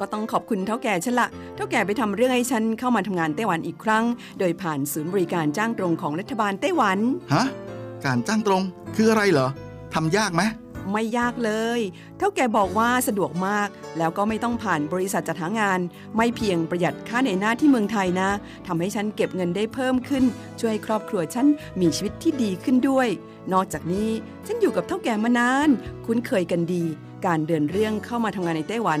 ก็ต้องขอบคุณเท่าแก่ฉันละเท่าแก่ไปทำเรื่องให้ฉันเข้ามาทำงานไต้หวันอีกครั้ง โดยผ่านศูนย์บริการจ้างตรงของรัฐบาลไต้หวัน ฮะ การจ้างตรงคืออะไรเหรอทำยากไหมไม่ยากเลย เท่าแก่บอกว่าสะดวกมาก แล้วก็ไม่ต้องผ่านบริษัทจัดหางาน ไม่เพียงประหยัดค่าในหน้าที่เมืองไทยนะทำให้ฉันเก็บเงินได้เพิ่มขึ้น ช่วยให้ครอบครัวฉันมีชีวิตที่ดีขึ้นด้วย นอกจากนี้ฉันอยู่กับเท่าแก่มานาน คุ้นเคยกันดี การเดินเรื่องเข้ามาทำงานในไต้หวัน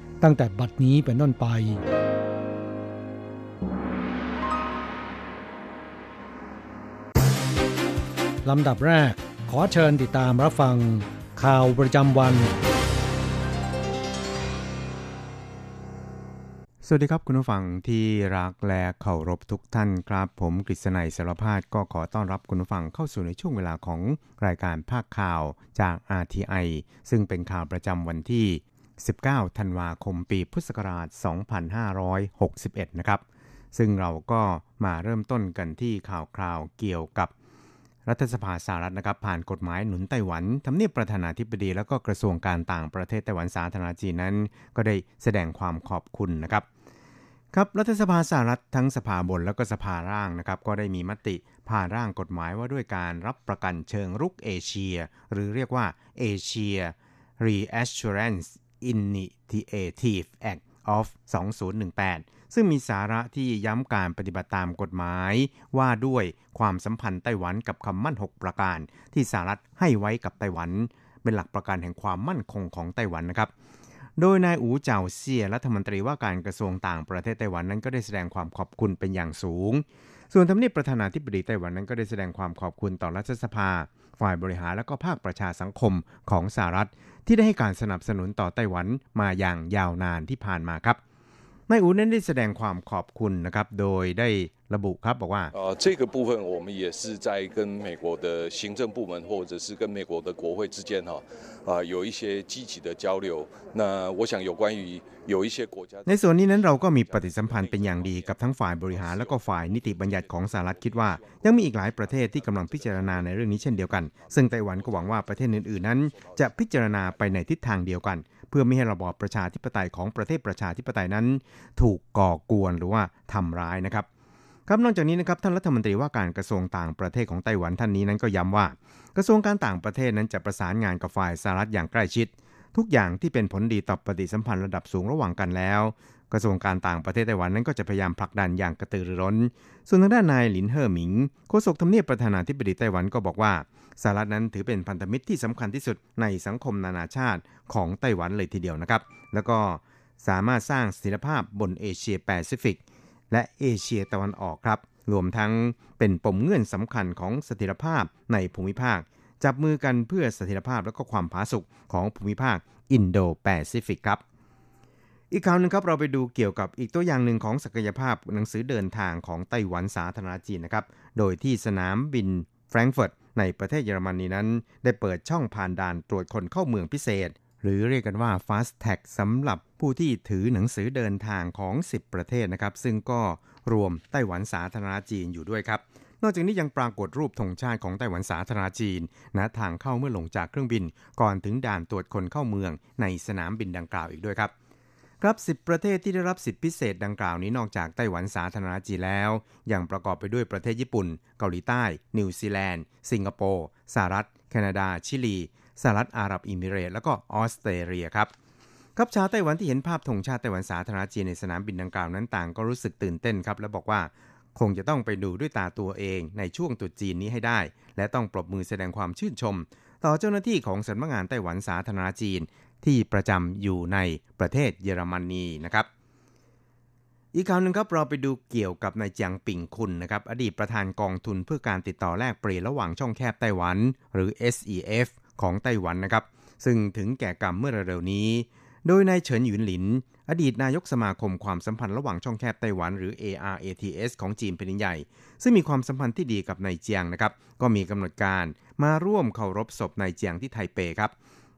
ตั้งแต่บัดนี้เป็นต้นไป ลำดับแรกขอเชิญติดตามรับฟัง ข่าวประจำวัน สวัสดีครับคุณผู้ฟังที่รักและเคารพทุกท่านครับ ผมกฤษณัยสารพาดก็ขอต้อนรับคุณผู้ฟังเข้าสู่ในช่วงเวลาของรายการภาคข่าวจาก RTI ซึ่งเป็นข่าวประจำวันที่ 19 ธันวาคมปีพุทธศักราช 2561 นะครับ ซึ่งเราก็มาเริ่มต้นกันที่ข่าวคราวเกี่ยวกับรัฐสภาสหรัฐนะครับ ผ่านกฎหมายหนุนไต้หวันทำเนียบประธานาธิบดี แล้วก็กระทรวงการต่างประเทศไต้หวันสาธารณจีนนั้น ก็ได้แสดงความขอบคุณนะครับครับรัฐสภาสหรัฐทั้งสภาบนแล้วก็สภาล่างนะครับ ก็ได้มีมติผ่านร่างกฎหมายว่าด้วยการรับประกันเชิงรุกเอเชีย หรือเรียกว่า Asia Reassurance Initiative Act of 2018 ซึ่งมีสาระที่ย้ำการปฏิบัติตามกฎหมาย ว่าด้วยความสัมพันธ์ไต้หวันกับคำมั่น 6 ประการ ที่สหรัฐให้ไว้กับไต้หวัน เป็นหลักประกันแห่งความมั่นคงของไต้หวันนะครับโดยนายอูเจ่าเซียรัฐมนตรีว่าการกระทรวงต่างประเทศไต้หวันนั้นก็ได้แสดงความขอบคุณเป็นอย่างสูง ส่วนทำเนียบประธานาธิบดีไต้หวันนั้นก็ได้แสดงความขอบคุณต่อรัฐสภา ฝ่ายบริหารและก็ภาคประชาสังคมของสหรัฐ ที่ได้ให้การสนับสนุนต่อไต้หวันมาอย่างยาวนานที่ผ่านมาครับ นายอูนั้นได้แสดงความขอบคุณนะครับ โดยได้ระบุครับบอกว่า呃，这个部分我们也是在跟美国的行政部门或者是跟美国的国会之间哈啊、有一些积极的交流。那我想有关于有一些国家， ในส่วนนี้นั้นเราก็มีปฏิสัมพันธ์เป็นอย่างดีกับทั้งฝ่ายบริหารและก็ฝ่ายนิติบัญญัติของสหรัฐคิดว่า ยังมีอีกหลายประเทศที่กำลังพิจารณาในเรื่องนี้เช่นเดียวกัน ซึ่งไต้หวันก็หวังว่าประเทศอื่นๆนั้น จะพิจารณาไปในทิศทางเดียวกัน เพื่อไม่ให้ระบอบประชาธิปไตยของประเทศประชาธิปไตยนั้น ถูกก่อกวนหรือว่าทำร้ายนะครับครับนอกจากนี้นะครับท่านรัฐมนตรีว่าการกระทรวงต่างประเทศของไต้หวันท่านนี้นั้นก็ย้ำว่า กระทรวงการต่างประเทศนั้นจะประสานงานกับฝ่ายสหรัฐอย่างใกล้ชิด ทุกอย่างที่เป็นผลดีต่อปฏิสัมพันธ์ระดับสูงระหว่างกันแล้ว กระทรวงการต่างประเทศไต้หวันนั้นก็จะพยายามผลักดันอย่างกระตือรือร้น ส่วนทางด้านนายหลินเฮ่อหมิงโฆษกทำเนียบประธานาธิบดีไต้หวันก็บอกว่า สหรัฐนั้นถือเป็นพันธมิตรที่สำคัญที่สุดในสังคมนานาชาติของไต้หวันเลยทีเดียวนะครับ แล้วก็สามารถสร้างเสถียรภาพบนเอเชียแปซิฟิกและเอเชียตะวันออกครับ รวมทั้งเป็นปมเงื่อนสำคัญของเสถียรภาพในภูมิภาค จับมือกันเพื่อเสถียรภาพและก็ความผาสุกของภูมิภาคอินโดแปซิฟิกครับอีกข่าวหนึ่งครับเราไปดูเกี่ยวกับอีกตัวอย่างหนึ่งของศักยภาพหนังสือเดินทางของไต้หวันสาธารณรัฐจีนนะครับ โดยที่สนามบินแฟรงก์เฟิร์ต ในประเทศเยอรมนีนั้น ได้เปิดช่องผ่านด่านตรวจคนเข้าเมืองพิเศษ หรือเรียกกันว่า Fast Track สำหรับผู้ที่ถือหนังสือเดินทางของ 10 ประเทศนะครับ ซึ่งก็รวมไต้หวันสาธารณรัฐจีนอยู่ด้วยครับ นอกจากนี้ยังปรากฏรูปธงชาติของไต้หวันสาธารณรัฐจีนณทางเข้าเมื่อลงจากเครื่องบิน ก่อนถึงด่านตรวจคนเข้าเมืองในสนามบินดังกล่าวอีกด้วยครับ ครับ 10 ประเทศที่ได้รับสิทธิพิเศษดังกล่าวนี้นอกจากไต้หวันสาธารณรัฐจีนแล้ว ยังประกอบไปด้วยประเทศญี่ปุ่น เกาหลีใต้ นิวซีแลนด์ สิงคโปร์สหรัฐ แคนาดา ชิลีสหรัฐอาหรับเอมิเรตส์แล้วก็ออสเตรเลียครับครับชาวไต้หวันที่เห็นภาพธงชาติไต้หวันสาธารณจีนในสนามบินดังกล่าวนั้นต่างก็รู้สึกตื่นเต้นครับ และบอกว่าคงจะต้องไปดูด้วยตาตัวเองในช่วงตรุษจีนนี้ให้ได้ และต้องปรบมือแสดงความชื่นชม ต่อเจ้าหน้าที่ของสำนักงานไต้หวันสาธารณจีน ที่ประจำอยู่ในประเทศเยอรมนีนะครับ อีกข่าวหนึ่งครับเราไปดูเกี่ยวกับนายเจียงปิงคุณนะครับอดีตประธานกองทุนเพื่อการติดต่อแลกเปลี่ยนระหว่างช่องแคบไต้หวัน หรือ SEF ของไต้หวันนะครับ ซึ่งถึงแก่กรรมเมื่อเร็วๆนี้ โดยนายเฉินหยุนหลิน อดีตนายกสมาคมความสัมพันธ์ระหว่างช่องแคบไต้หวัน หรือ ARATS ของจีนเป็นใหญ่ ซึ่งมีความสัมพันธ์ที่ดีกับนายเจียงนะครับ ก็มีกำหนดการมาร่วมเคารพศพนายเจียงที่ไทเปครับ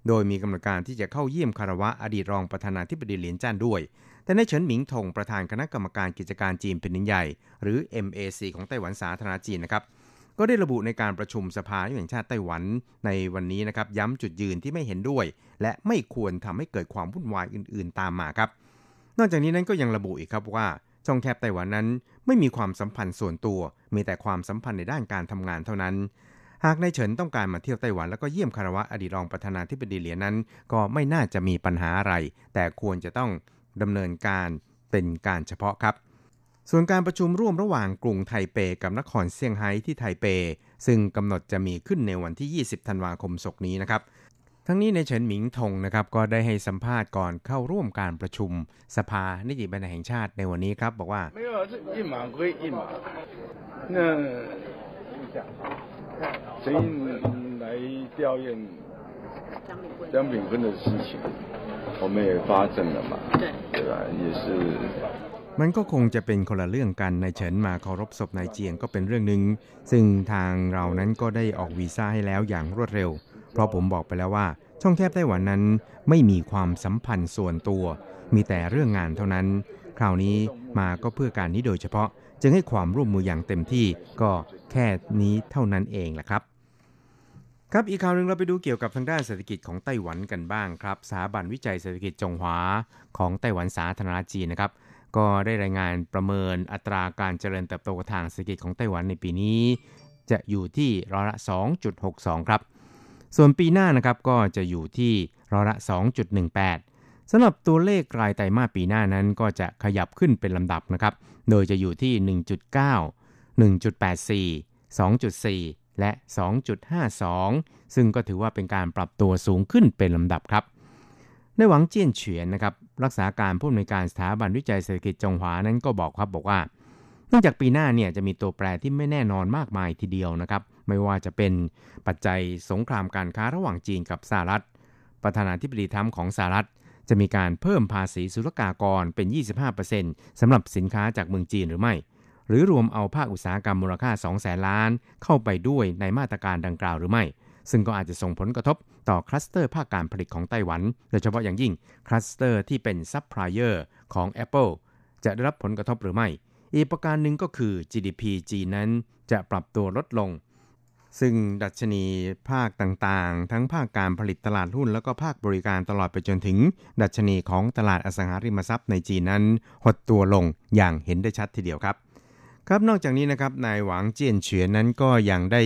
โดยมีกำหนดการที่จะเข้าเยี่ยมคารวะอดีตรองประธานาธิบดีเหรียญจ้านด้วย แต่ในายเฉินหมิงทงประธานคณะกรรมการกิจการจีนแผ่นดินใหญ่ หรือ MAC ของไต้หวันสาธารณจีนนะครับ ก็ได้ระบุในการประชุมสภาแห่งชาติไต้หวันในวันนี้นะครับย้ำจุดยืนที่ไม่เห็นด้วย และไม่ควรทำให้เกิดความวุ่นวายอื่น ๆ ตามมาครับ นอกจากนี้นั้นก็ยังระบุอีกครับว่าช่องแคบไต้หวันนั้นไม่มีความสัมพันธ์ส่วนตัว มีแต่ความสัมพันธ์ในด้านการทำงานเท่านั้น หากนายเฉินต้องการมาเที่ยวไต้หวันแล้วก็เยี่ยมคารวะอดีตรองประธานาธิบดีเหรียนั้น ก็ไม่น่าจะมีปัญหาอะไร แต่ควรจะต้องดำเนินการเป็นการเฉพาะครับ ส่วนการประชุมร่วมระหว่างกรุงไทเปกับนครเซี่ยงไฮ้ที่ไทเป ซึ่งกำหนดจะมีขึ้นในวันที่ 20 ธันวาคมศกนี้นะครับทั้งนี้ในเฉินหมิงทงนะครับก็ได้ให้สัมภาษณ์ก่อนเข้าร่วมการประชุมสภานิติบัญญัติแห่งชาติในวันนี้ครับ บอกว่า 没有，这一码归一码。那陈英来吊唁江炳坤的事情，我们也发证了嘛，对对吧？也是 มันก็คงจะเป็นคนละเรื่องกันนายเฉินมาเคารพศพนายเจียงก็เป็นเรื่องหนึ่งซึ่งทางเรานั้นก็ได้ออกวีซ่าให้แล้วอย่างรวดเร็ว เพราะผมบอกไปแล้วว่า ช่องแคบไต้หวันนั้นไม่มีความสัมพันธ์ส่วนตัว มีแต่เรื่องงานเท่านั้น คราวนี้มาก็เพื่อการนี้โดยเฉพาะ จึงให้ความร่วมมืออย่างเต็มที่ก็แค่นี้เท่านั้นเองแหละครับ ครับอีกข่าวหนึ่งเราไปดูเกี่ยวกับทางด้านเศรษฐกิจของไต้หวันกันบ้างครับสถาบันวิจัยเศรษฐกิจจงหวาของไต้หวันสาธารณจีนนะครับก็ได้รายงานประเมินอัตราการเจริญเติบโตทางเศรษฐกิจของไต้หวันในปีนี้ จะอยู่ที่ร้อยละ 2.62 ครับ ส่วนปีหน้านะครับก็จะอยู่ที่ร้อยละ 2.18สำหรับตัวเลขรายไตรมาสปีหน้านั้นก็จะขยับขึ้นเป็นลำดับนะครับ โดยจะอยู่ที่ 1.9 1.84 2.4 และ 2.52 ซึ่งก็ถือว่าเป็นการปรับตัวสูงขึ้นเป็นลำดับครับในหวังเจียนเฉียนนะครับรักษาการผู้อำนวยการสถาบันวิจัยเศรษฐกิจจงหวานั้นก็บอกครับบอกว่าเนื่องจากปีหน้าเนี่ยจะมีตัวแปรที่ไม่แน่นอนมากมายทีเดียวนะครับ ไม่ว่าจะเป็นปัจจัยสงครามการค้าระหว่างจีนกับสหรัฐ ประธานาธิบดีทรัมป์ของสหรัฐ จะมีการเพิ่มภาษีศุลกากรเป็น 25%สำหรับสินค้าจากเมืองจีนหรือไม่ หรือรวมเอาภาคอุตสาหกรรมมูลค่า2แสนล้าน เข้าไปด้วยในมาตรการดังกล่าวหรือไม่ ซึ่งก็อาจจะส่งผลกระทบต่อ cluster ภาคการผลิตของไต้หวัน โดยเฉพาะอย่างยิ่ง cluster ที่เป็นซัพพลายเออร์ของ Apple จะได้รับผลกระทบหรือไม่ อีกประการหนึ่งก็คือ GDP จีนนั้นจะปรับตัวลดลง ซึ่งดัชนีภาคต่างๆ ทั้งภาคการผลิตตลาดหุ้นแล้วก็ภาคบริการตลอดไปจนถึง ดัชนีของตลาดอสังหาริมทรัพย์ในจีนนั้น หดตัวลงอย่างเห็นได้ชัดทีเดียวครับ ครับนอกจากนี้นะครับนายหวังเจียนเฉียนนั้นก็ยังได้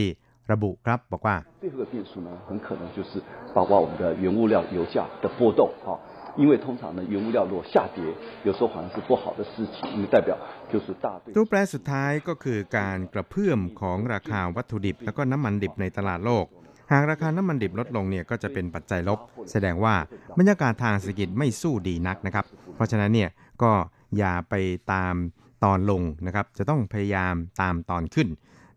ระบุครับบอกว่า 最后的变数呢，很可能就是包括我们的原物料油价的波动，哈、因为通常呢，原物料如果下跌，有时候反而是不好的事情，因为代表就是大对 ตัวแปรสุดท้ายก็คือการกระเพื่อมของราคาวัตถุดิบ แล้วก็น้ำมันดิบในตลาดโลก หากราคาน้ำมันดิบลดลงเนี่ยก็จะเป็นปัจจัยลบ แสดงว่าบรรยากาศทางเศรษฐกิจไม่สู้ดีนักนะครับ เพราะฉะนั้นเนี่ยก็อย่าไปตามตอนลงนะครับ จะต้องพยายามตามตอนขึ้น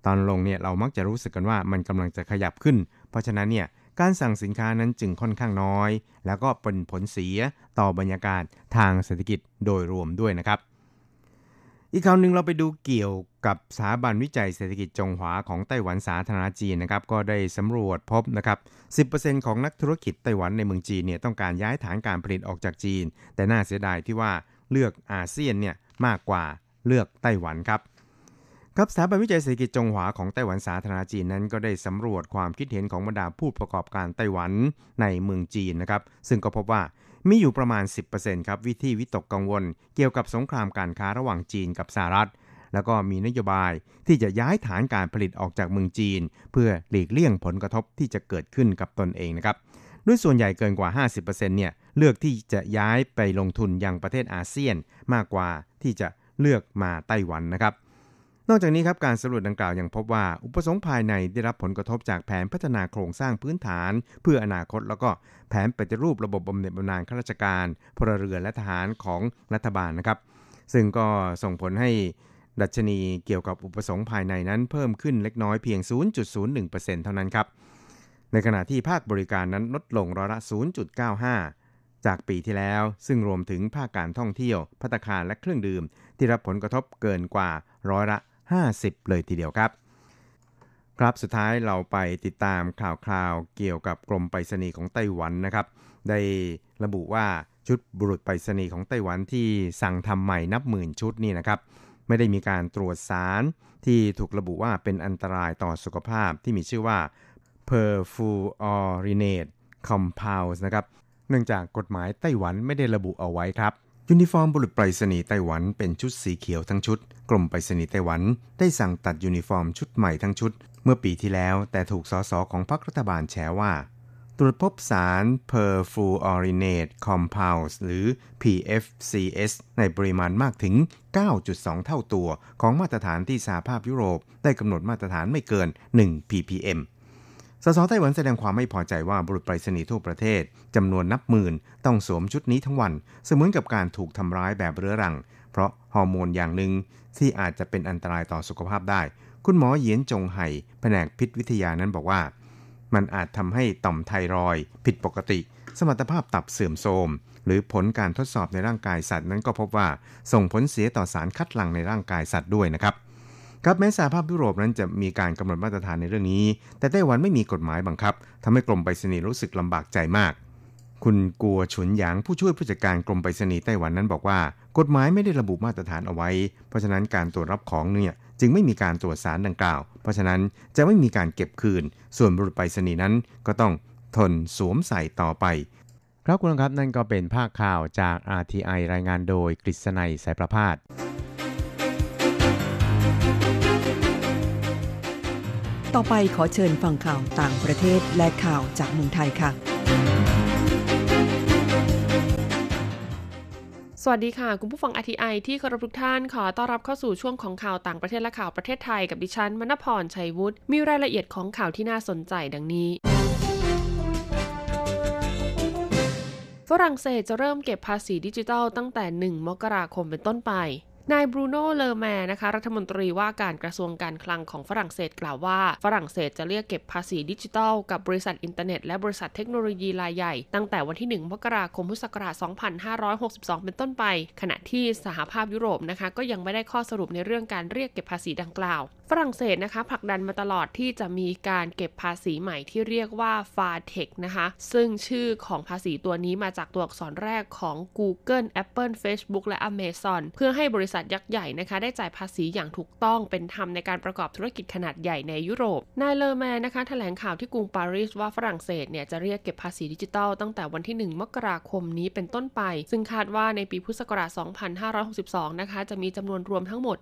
ตอนลงเนี่ยเรามักจะรู้สึกกันว่ามันกำลังจะขยับขึ้น เพราะฉะนั้นเนี่ย การสั่งสินค้านั้นจึงค่อนข้างน้อย แล้วก็เป็นผลเสียต่อบรรยากาศทางเศรษฐกิจโดยรวมด้วยนะครับ อีกคราวหนึ่งเราไปดูเกี่ยวกับสถาบันวิจัยเศรษฐกิจจงหวาของไต้หวันสาธารณจีนนะครับก็ได้สำรวจพบนะครับ 10%ของนักธุรกิจไต้หวันในเมืองจีนเนี่ยต้องการย้ายฐานการผลิตออกจากจีน แต่น่าเสียดายที่ว่าเลือกอาเซียนเนี่ยมากกว่าเลือกไต้หวันครับ ครับสถาบันวิจัยเศรษฐกิจจงหวาของไต้หวันสาธารณจีนนั้นก็ได้สำรวจความคิดเห็นของบรรดาผู้ประกอบการไต้หวันในเมืองจีนนะครับ ซึ่งก็พบว่ามีอยู่ประมาณ 10%ครับวิธีวิตกกังวล เกี่ยวกับสงครามการค้าระหว่างจีนกับสหรัฐ แล้วก็มีนโยบายที่จะย้ายฐานการผลิตออกจากเมืองจีน เพื่อหลีกเลี่ยงผลกระทบที่จะเกิดขึ้นกับตนเองนะครับด้วยส่วนใหญ่เกินกว่า 50%เนี่ยเลือกที่จะย้ายไปลงทุนยังประเทศอาเซียนมากกว่าที่จะเลือกมาไต้หวันนะครับ นอกจากนี้ครับการสำรวจดังกล่าวยังพบว่า อุปสงค์ภายในได้รับผลกระทบจากแผนพัฒนาโครงสร้างพื้นฐาน เพื่ออนาคตแล้วก็แผนปฏิรูประบบบำเหน็จบำนาญข้าราชการพลเรือนและทหารของรัฐบาลนะครับ ซึ่งก็ส่งผลให้ดัชนีเกี่ยวกับอุปสงค์ภายในนั้นเพิ่มขึ้นเล็กน้อยเพียง 0.01%เท่านั้นครับ ในขณะที่ภาคบริการนั้นลดลงร้อยละ 0.95 จากปีที่แล้ว ซึ่งรวมถึงภาคการท่องเที่ยวพัตตาคารและเครื่องดื่ม ที่รับผลกระทบเกินกว่าร้อยละ 50 เลยทีเดียวครับครับสุดท้ายเราไปติดตามข่าวคราวเกี่ยวกับกรมไปรษณีย์ของไต้หวันนะครับ ได้ระบุว่าชุดบุรุษไปรษณีย์ของไต้หวันที่สั่งทำใหม่นับหมื่นชุดนี่นะครับ ไม่ได้มีการตรวจสารที่ถูกระบุว่าเป็นอันตรายต่อสุขภาพที่มีชื่อว่า perfluorinated compounds นะครับ เนื่องจากกฎหมายไต้หวันไม่ได้ระบุเอาไว้ครับ ยูนิฟอร์มบุรุษไปรษณีย์ไต้หวันเป็นชุดสีเขียวทั้งชุด กรมไปรษณีย์ไต้หวันได้สั่งตัดยูนิฟอร์มชุดใหม่ทั้งชุด เมื่อปีที่แล้วแต่ถูกสสของพรรครัฐบาลแฉว่า ตรวจพบสาร perfluorinated compounds หรือ PFCs ในปริมาณมากถึง 9.2 เท่าตัวของมาตรฐานที่สหภาพยุโรปได้กำหนดมาตรฐานไม่เกิน 1 ppm สสไต้หวันแสดงความไม่พอใจว่าบุรุษไปรษณีย์ทั่วประเทศจำนวนนับหมื่นต้องสวมชุดนี้ทั้งวัน เสมือนกับการถูกทำร้ายแบบเรื้อรัง เพราะฮอร์โมนอย่างหนึ่งที่อาจจะเป็นอันตรายต่อสุขภาพได้ คุณหมอเยียนจงไห่แผนกพิษวิทยานั้นบอกว่า มันอาจทำให้ต่อมไทรอยด์ผิดปกติ สมรรถภาพตับเสื่อมโทรมหรือผลการทดสอบในร่างกายสัตว์นั้นก็พบว่า ส่งผลเสียต่อสารคัดหลั่งในร่างกายสัตว์ด้วยนะครับ ครับแม้สหภาพยุโรปนั้นจะมีการกำหนดมาตรฐานในเรื่องนี้ แต่ไต้หวันไม่มีกฎหมายบังคับทำให้กรมไปรษณีย์รู้สึกลำบากใจมาก คุณกัวฉุนหยางผู้ช่วยผู้จัดการกรมไปรษณีย์ไต้หวันนั้นบอกว่า กฎหมายไม่ได้ระบุมาตรฐานเอาไว้ เพราะฉะนั้นการตรวจรับของเนี่ยจึงไม่มีการตรวจสารดังกล่าว เพราะฉะนั้นจะไม่มีการเก็บคืน ส่วนบุรุษไปรษณีย์นั้นก็ต้องทนสวมใส่ต่อไปคครับคุณครับนั่นก็เป็นภาคข่าวจาก RTI รายงานโดยกฤษณัยสายประพาส ต่อไปขอเชิญฟังข่าวต่างประเทศและข่าวจากเมืองไทยค่ะ สวัสดีค่ะ คุณผู้ฟัง RTI ที่เคารพทุกท่านขอต้อนรับเข้าสู่ช่วงของข่าวต่างประเทศและข่าวประเทศไทยกับดิฉันมณพรชัยวุฒิมีรายละเอียดของข่าวที่น่าสนใจดังนี้ฝรั่งเศสจะเริ่มเก็บภาษีดิจิทัลตั้งแต่ 1 มกราคมเป็นต้นไป นายบรูโน่เลอแมร์นะคะรัฐมนตรีว่าการกระทรวงการคลังของฝรั่งเศสกล่าวว่า ฝรั่งเศสจะเรียกเก็บภาษีดิจิทัล กับบริษัทอินเทอร์เน็ตและบริษัทเทคโนโลยีรายใหญ่ ตั้งแต่วันที่ 1 มกราคมพุทธศักราช 2562 เป็นต้นไป ขณะที่สหภาพยุโรปนะคะก็ยังไม่ได้ข้อสรุปในเรื่องการเรียกเก็บภาษีดังกล่าว ฝรั่งเศสนะคะผลักดันมาตลอดที่จะมีการเก็บภาษีใหม่ที่เรียกว่า GAFA tax นะคะซึ่งชื่อของภาษีตัวนี้มาจากตัวอักษรแรกของ Google Apple Facebook และ Amazon เพื่อให้บริษัทยักษ์ใหญ่นะคะได้จ่ายภาษีอย่างถูกต้องเป็นธรรมในการประกอบธุรกิจขนาดใหญ่ในยุโรป นายเลอแมร์นะคะแถลงข่าวที่กรุงปารีสว่าฝรั่งเศสเนี่ยจะเรียกเก็บภาษีดิจิทัลตั้งแต่วันที่ 1 มกราคมนี้เป็นต้นไป ซึ่งคาดว่าในปีพุทธศักราช 2562 นะคะจะมีจำนวนรวมทั้งหมด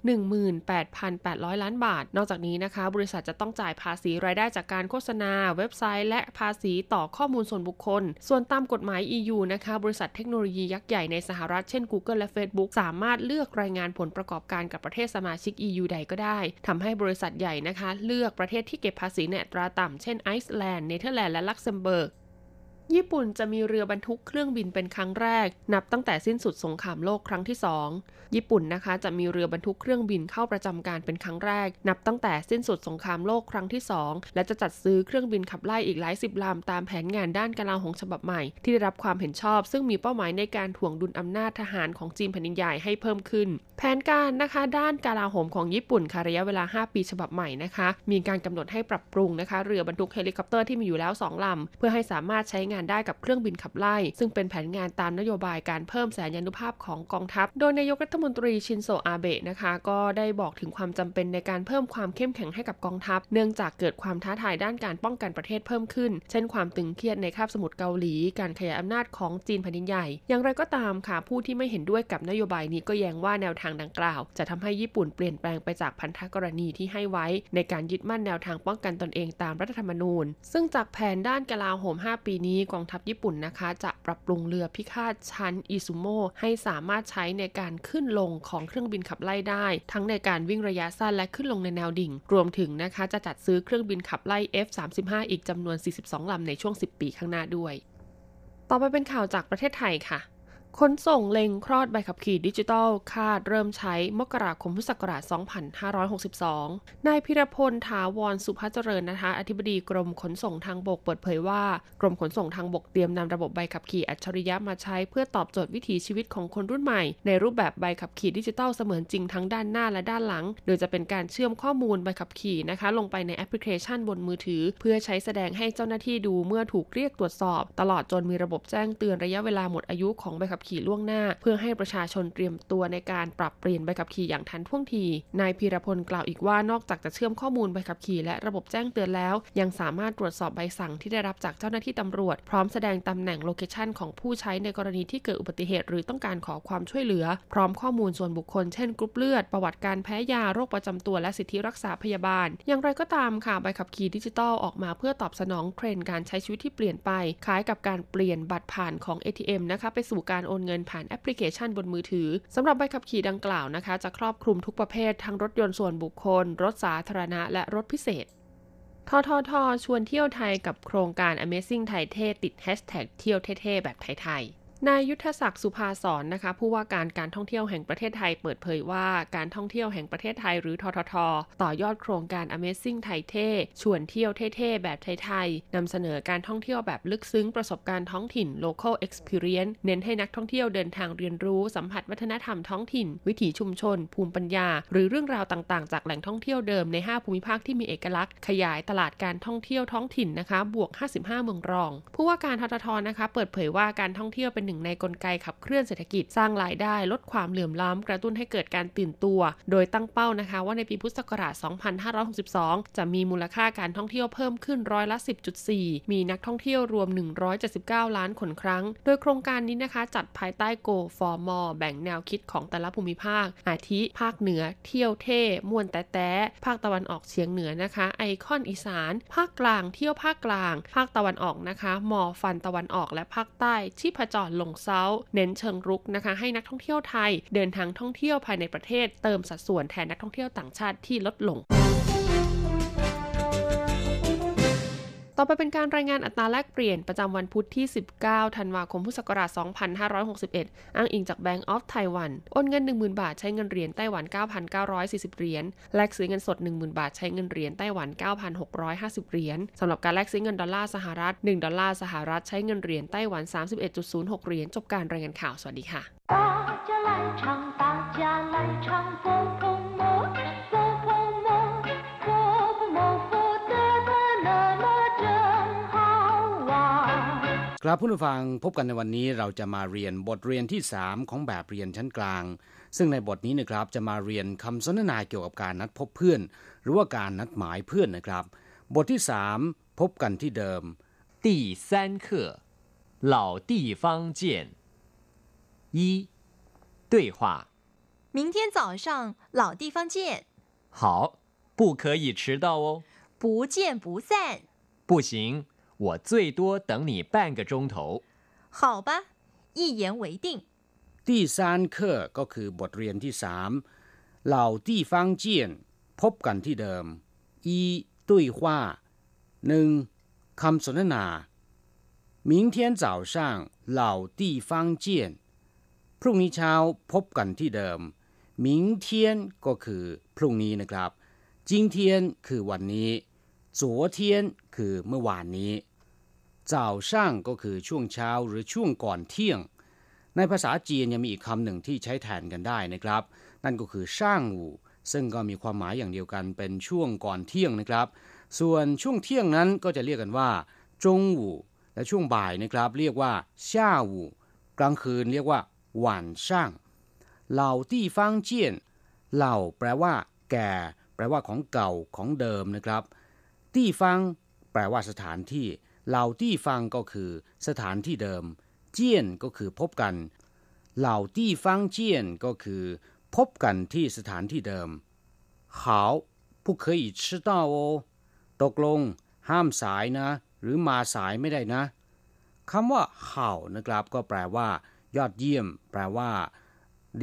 18,800 ล้านบาท นอกจากนี้นะคะ บริษัทจะต้องจ่ายภาษีรายได้จากการโฆษณา เว็บไซต์ และภาษีต่อข้อมูลส่วนบุคคล ส่วนตามกฎหมาย EU นะคะบริษัทเทคโนโลยียักษ์ใหญ่ในสหรัฐเช่น Google และ Facebook สามารถเลือกรายงานผลประกอบการกับประเทศสมาชิก EU ใดก็ได้ทำให้บริษัทใหญ่นะคะ เลือกประเทศที่เก็บภาษีในอัตราต่ำเช่นไอซ์แลนด์เนเธอร์แลนด์และลักเซมเบิร์ก ญี่ปุ่นจะมีเรือบรรทุกเครื่องบินเป็นครั้งแรก นับตั้งแต่สิ้นสุดสงครามโลกครั้งที่ 2 ญี่ปุ่นนะคะ จะมีเรือบรรทุกเครื่องบินเข้าประจำการเป็นครั้งแรก นับตั้งแต่สิ้นสุดสงครามโลกครั้งที่ 2 และจะจัดซื้อเครื่องบินขับไล่อีกหลายสิบลำตามแผนงานด้านกลาโหมฉบับใหม่ ที่ได้รับความเห็นชอบ ซึ่งมีเป้าหมายในการถ่วงดุลอำนาจทหารของจีนแผ่นดินใหญ่ให้เพิ่มขึ้น แผนการนะคะด้านกลาโหมของญี่ปุ่นค่ะระยะเวลา 5 ปีฉบับใหม่นะคะ มีการกำหนดให้ปรับปรุงนะคะ เรือบรรทุกเฮลิคอปเตอร์ที่มีอยู่แล้ว2ลำเพื่อให้สามารถใช้งานได้กับเครื่องบินขับไล่ ซึ่งเป็นแผนงานตามนโยบายการเพิ่มแสนยานุภาพของกองทัพ โดยนายกรัฐมนตรีชินโซอาเบะนะคะ ก็ได้บอกถึงความจำเป็นในการเพิ่มความเข้มแข็งให้กับกองทัพ เนื่องจากเกิดความท้าทายด้านการป้องกันประเทศเพิ่มขึ้น เช่นความตึงเครียดในคาบสมุทรเกาหลี การขยายอำนาจของจีนแผ่นดินใหญ่ อย่างไรก็ตามค่ะ ผู้ที่ไม่เห็นด้วยกับนโยบายนี้ก็แย้งว่าแนวทางดังกล่าว จะทำให้ญี่ปุ่นเปลี่ยนแปลงไปจากพันธกรณีที่ให้ไว้ ในการยึดมั่นแนวทางป้องกันตนเองตามรัฐธรรมนูญ ซึ่งจากแผนด้านกลาโหม 5 ปีนี้กองทัพญี่ปุ่นนะคะ จะปรับปรุงเรือพิฆาตชั้นอิซุโมให้สามารถใช้ในการขึ้นลงของเครื่องบินขับไล่ได้ ทั้งในการวิ่งระยะสั้นและขึ้นลงในแนวดิ่ง รวมถึงนะคะจะจัดซื้อเครื่องบินขับไล่ F35 อีกจำนวน 42 ลำในช่วง 10 ปีข้างหน้าด้วย ต่อไปเป็นข่าวจากประเทศไทยค่ะ ขนส่งเล็งคลอดใบขับขี่ดิจิทัล คาดเริ่มใช้มกราคมพุทธศักราช 2562 นายพิรพลถาวรสุภาเจริญนะคะ อธิบดีกรมขนส่งทางบกเปิดเผยว่า กรมขนส่งทางบกเตรียมนำระบบใบขับขี่อัจฉริยะมาใช้เพื่อตอบโจทย์วิถีชีวิตของคนรุ่นใหม่ ในรูปแบบใบขับขี่ดิจิทัลเสมือนจริงทั้งด้านหน้าและด้านหลัง โดยจะเป็นการเชื่อมข้อมูลใบขับขี่นะคะ ลงไปในแอปพลิเคชันบนมือถือ เพื่อใช้แสดงให้เจ้าหน้าที่ดูเมื่อถูกเรียกตรวจสอบ ตลอดจนมีระบบแจ้งเตือนระยะเวลาหมดอายุของใบขับขี่ล่วงหน้า เพื่อให้ประชาชนเตรียมตัวในการปรับเปลี่ยนใบขับขี่อย่างทันท่วงที นายพีรพลกล่าวอีกว่านอกจากจะเชื่อมข้อมูลใบขับขี่และระบบแจ้งเตือนแล้ว ยังสามารถตรวจสอบใบสั่งที่ได้รับจากเจ้าหน้าที่ตำรวจ พร้อมแสดงตำแหน่ง location ของผู้ใช้ในกรณีที่เกิดอุบัติเหตุ หรือต้องการขอความช่วยเหลือ พร้อมข้อมูลส่วนบุคคล เช่นกรุ๊ปเลือด ประวัติการแพ้ยา โรคประจำตัว และสิทธิรักษาพยาบาล อย่างไรก็ตามค่ะ ใบขับขี่ดิจิทัลออกมาเพื่อตอบสนองเทรนด์การใช้ชีวิตที่เปลี่ยนไป คล้ายกับการเปลี่ยนบัตรผ่านของ ATM นะคะ ไปสู่การโอนเงินผ่านแอปพลิเคชันบนมือถือสำหรับใบขับขี่ดังกล่าวนะคะ จะครอบคลุมทุกประเภททั้งรถยนต์ส่วนบุคคล รถสาธารณะ และรถพิเศษทททชวนเที่ยวไทยกับโครงการ Amazing ไทยเท่ติดแฮชแท็กเที่ยวเท่ๆแบบไทยๆ นายยุทธศักดิ์สุภาสอนนะคะผู้ว่าการการท่องเที่ยวแห่งประเทศไทยเปิดเผยว่าการท่องเที่ยวแห่งประเทศไทยหรือททท ต่อยอดโครงการ Amazing ไทยเท่ชวนเที่ยวเท่ๆ แบบไทยๆนำเสนอการท่องเที่ยวแบบลึกซึ้งประสบการณ์ท้องถิ่น local experience เน้นให้นักท่องเที่ยวเดินทางเรียนรู้สัมผัสวัฒนธรรมท้องถิ่น วิถีชุมชน ภูมิปัญญา หรือเรื่องราวต่างๆ จากแหล่งท่องเที่ยวเดิมใน 5 ภูมิภาคที่มีเอกลักษณ์ ขยายตลาดการท่องเที่ยวท้องถิ่นนะคะบวก 55 เมืองรอง ผู้ว่าการทททนะคะ เปิดเผยว่าการท่องเที่ยวเป็นหนึ่งในกลไกขับเคลื่อนเศรษฐกิจสร้างรายได้ ลดความเหลื่อมล้ำกระตุ้นให้เกิดการตื่นตัว โดยตั้งเป้านะคะว่าในปีพุทธศักราช 2562 จะมีมูลค่าการท่องเที่ยวเพิ่มขึ้นร้อยละ 10.4 มีนักท่องเที่ยวรวม 179 ล้านคนครั้ง โดยโครงการนี้นะคะจัดภายใต้ Go for More แบ่งแนวคิดของแต่ละภูมิภาค อาทิ ภาคเหนือ เที่ยวเท่มวนแต่แต่ภาคตะวันออกเฉียงเหนือนะคะ ไอคอนอีสาน ภาคกลาง เที่ยวภาคกลาง ภาคตะวันออกนะคะมอฟันตะวันออกและภาคใต้ที่ผจรลงเซาเน้นเชิงรุกนะคะให้นักท่องเที่ยวไทย เดินทางท่องเที่ยวภายในประเทศ เติมสัดส่วนแทนนักท่องเที่ยวต่างชาติที่ลดลง ต่อไปเป็นการรายงานอัตราแลกเปลี่ยนประจำวันพุธที่ 19 ธันวาคม พุทธศักราช 2561 อ้างอิงจาก Bank of Taiwan โอนเงิน 10,000 บาทใช้เงินเหรียญไต้หวัน 9,940 เหรียญ แลกซื้อเงินสด 10,000 บาทใช้เงินเหรียญไต้หวัน 9,650 เหรียญ สำหรับการแลกซื้อเงินดอลลาร์สหรัฐ 1 ดอลลาร์สหรัฐใช้เงินเหรียญไต้หวัน 31.06 เหรียญ จบการรายงานข่าว สวัสดีค่ะ ครับผู้ฟังพบกันในวันนี้เราจะมาเรียนบทเรียนที่ 3 ของแบบเรียนชั้นกลาง ซึ่งในบทนี้นะครับจะมาเรียนคำสนทนาเกี่ยวกับการนัดพบเพื่อน หรือว่าการนัดหมายเพื่อนนะครับ บทที่ 3 พบกันที่เดิม 第三课，老地方见。一，对话。明天早上老地方见，好，不可以迟到哦。不见不散。不行， 我最多等你半个钟头。好吧，一言为定。 ที่ซานเคอร์ก็คือบทเรียนที่สามเหล่าที่ฟังเจียน พบกันที่เดิม อีตุ้ยว่าหนึ่งคำสนทนา明天早上老地方见พรุ่งนี้เช้าพบกันที่เดิม明天ก็คือพรุ่งนี้นะครับ今天คือวันนี้昨天 คือเมื่อวานนี้早上ก็คือช่วงเช้าหรือช่วงก่อนเที่ยง ในภาษาจีนยังมีอีกคำหนึ่งที่ใช้แทนกันได้นะครับ นั่นก็คือช่างหูซึ่งก็มีความหมายอย่างเดียวกันเป็นช่วงก่อนเที่ยงนะครับ ส่วนช่วงเที่ยงนั้นก็จะเรียกกันว่าจงหูและช่วงบ่ายนะครับ เรียกว่าช่าหูกลางคืนเรียกว่าหวานช่างเหล่าที่ฟังเจียนเหล่าแปลว่า แก่ แปลว่าของเก่าของเดิมนะครับที่ฟัง ลว่าสถานที่เหล่าที่ฟังก็คือสถานที่เดิม เจียนก็คือพบกัน เหล่าที่ฟังเจียนก็คือ พบกันที่สถานที่เดิม好不可以迟到哦ตกลง ห้ามสายนะ หรือมาสายไม่ได้นะคำว่าเห่านะครับ ก็แปลว่า ยอดเยี่ยม แปลว่า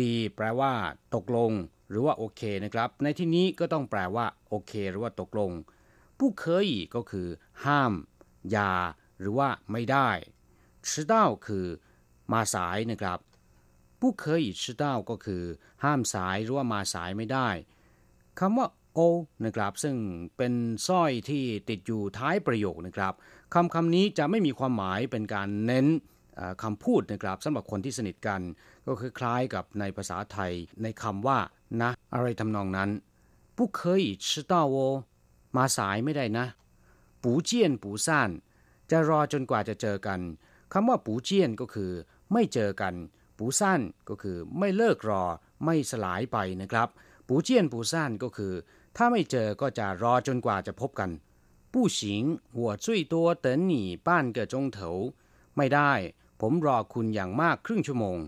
ดี แปลว่า ตกลง หรือว่าโอเคนะครับ ในที่นี้ก็ต้องแปลว่า โอเค หรือว่าตกลง ผู้เคยก็คือ ห้าม อย่า หรือว่าไม่ได้迟到คือ มาสายนะครับผู้เคย迟到ก็คือ ห้ามสายหรือว่ามาสายไม่ได้คำว่าโอนะครับ ซึ่งเป็นสร้อยที่ติดอยู่ท้ายประโยคนะครับคำคำนี้จะไม่มีความหมายเป็นการเน้นเอ่อคำพูดนะครับสำหรับคนที่สนิทกัน ก็คือคล้ายกับในภาษาไทยในคำว่า นะ อะไรทำนองนั้นผู้เคย迟到哦 มาสายไม่ได้นะปูเจียนปูซ่านจะรอจนกว่าจะเจอกันคำว่าปูเจียนก็คือ ไม่เจอกัน ปูซ่านก็คือ ไม่เลิกรอ ไม่สลายไปนะครับ ปูเจียนปูซ่านก็คือ ถ้าไม่เจอก็จะรอจนกว่าจะพบกัน不行我最多等你半个钟头ไม่ได้ ผมรอคุณอย่างมากครึ่งชั่วโมง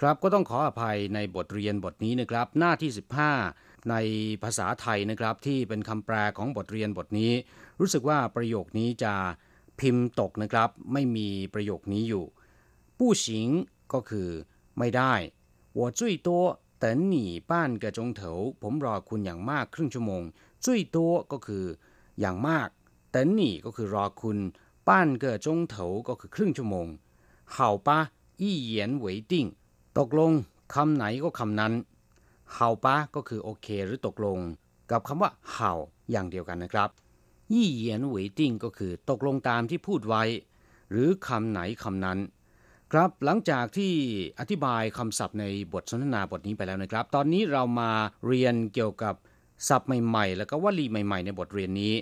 ครับก็ต้องขออภัยในบทเรียนบทนี้นะครับ หน้าที่ 15 ในภาษาไทยนะครับ ที่เป็นคำแปลของบทเรียนบทนี้ รู้สึกว่าประโยคนี้จะพิมพ์ตกนะครับ ไม่มีประโยคนี้อยู่不行ก็คือ ไม่ได้我最多等你半个钟头ผมรอคุณอย่างมากครึ่งชั่วโมง最多ก็คือ อย่างมาก等你ก็คือรอคุณ半个钟头ก็คือครึ่งชั่วโมง好吧一言为定ตกลงคำไหนก็คำนั้น เห่าปะก็คือโอเคหรือตกลง กับคำว่าเห่าอย่างเดียวกันนะครับยี่เหยียนหวยติ้งก็คือตกลงตามที่พูดไว้ หรือคำไหนคำนั้น ครับหลังจากที่อธิบายคำศัพท์ในบทสนทนาบทนี้ไปแล้วนะครับ ตอนนี้เรามาเรียนเกี่ยวกับศัพท์ใหม่ๆ แล้วก็วลีใหม่ ๆ ในบทเรียนนี้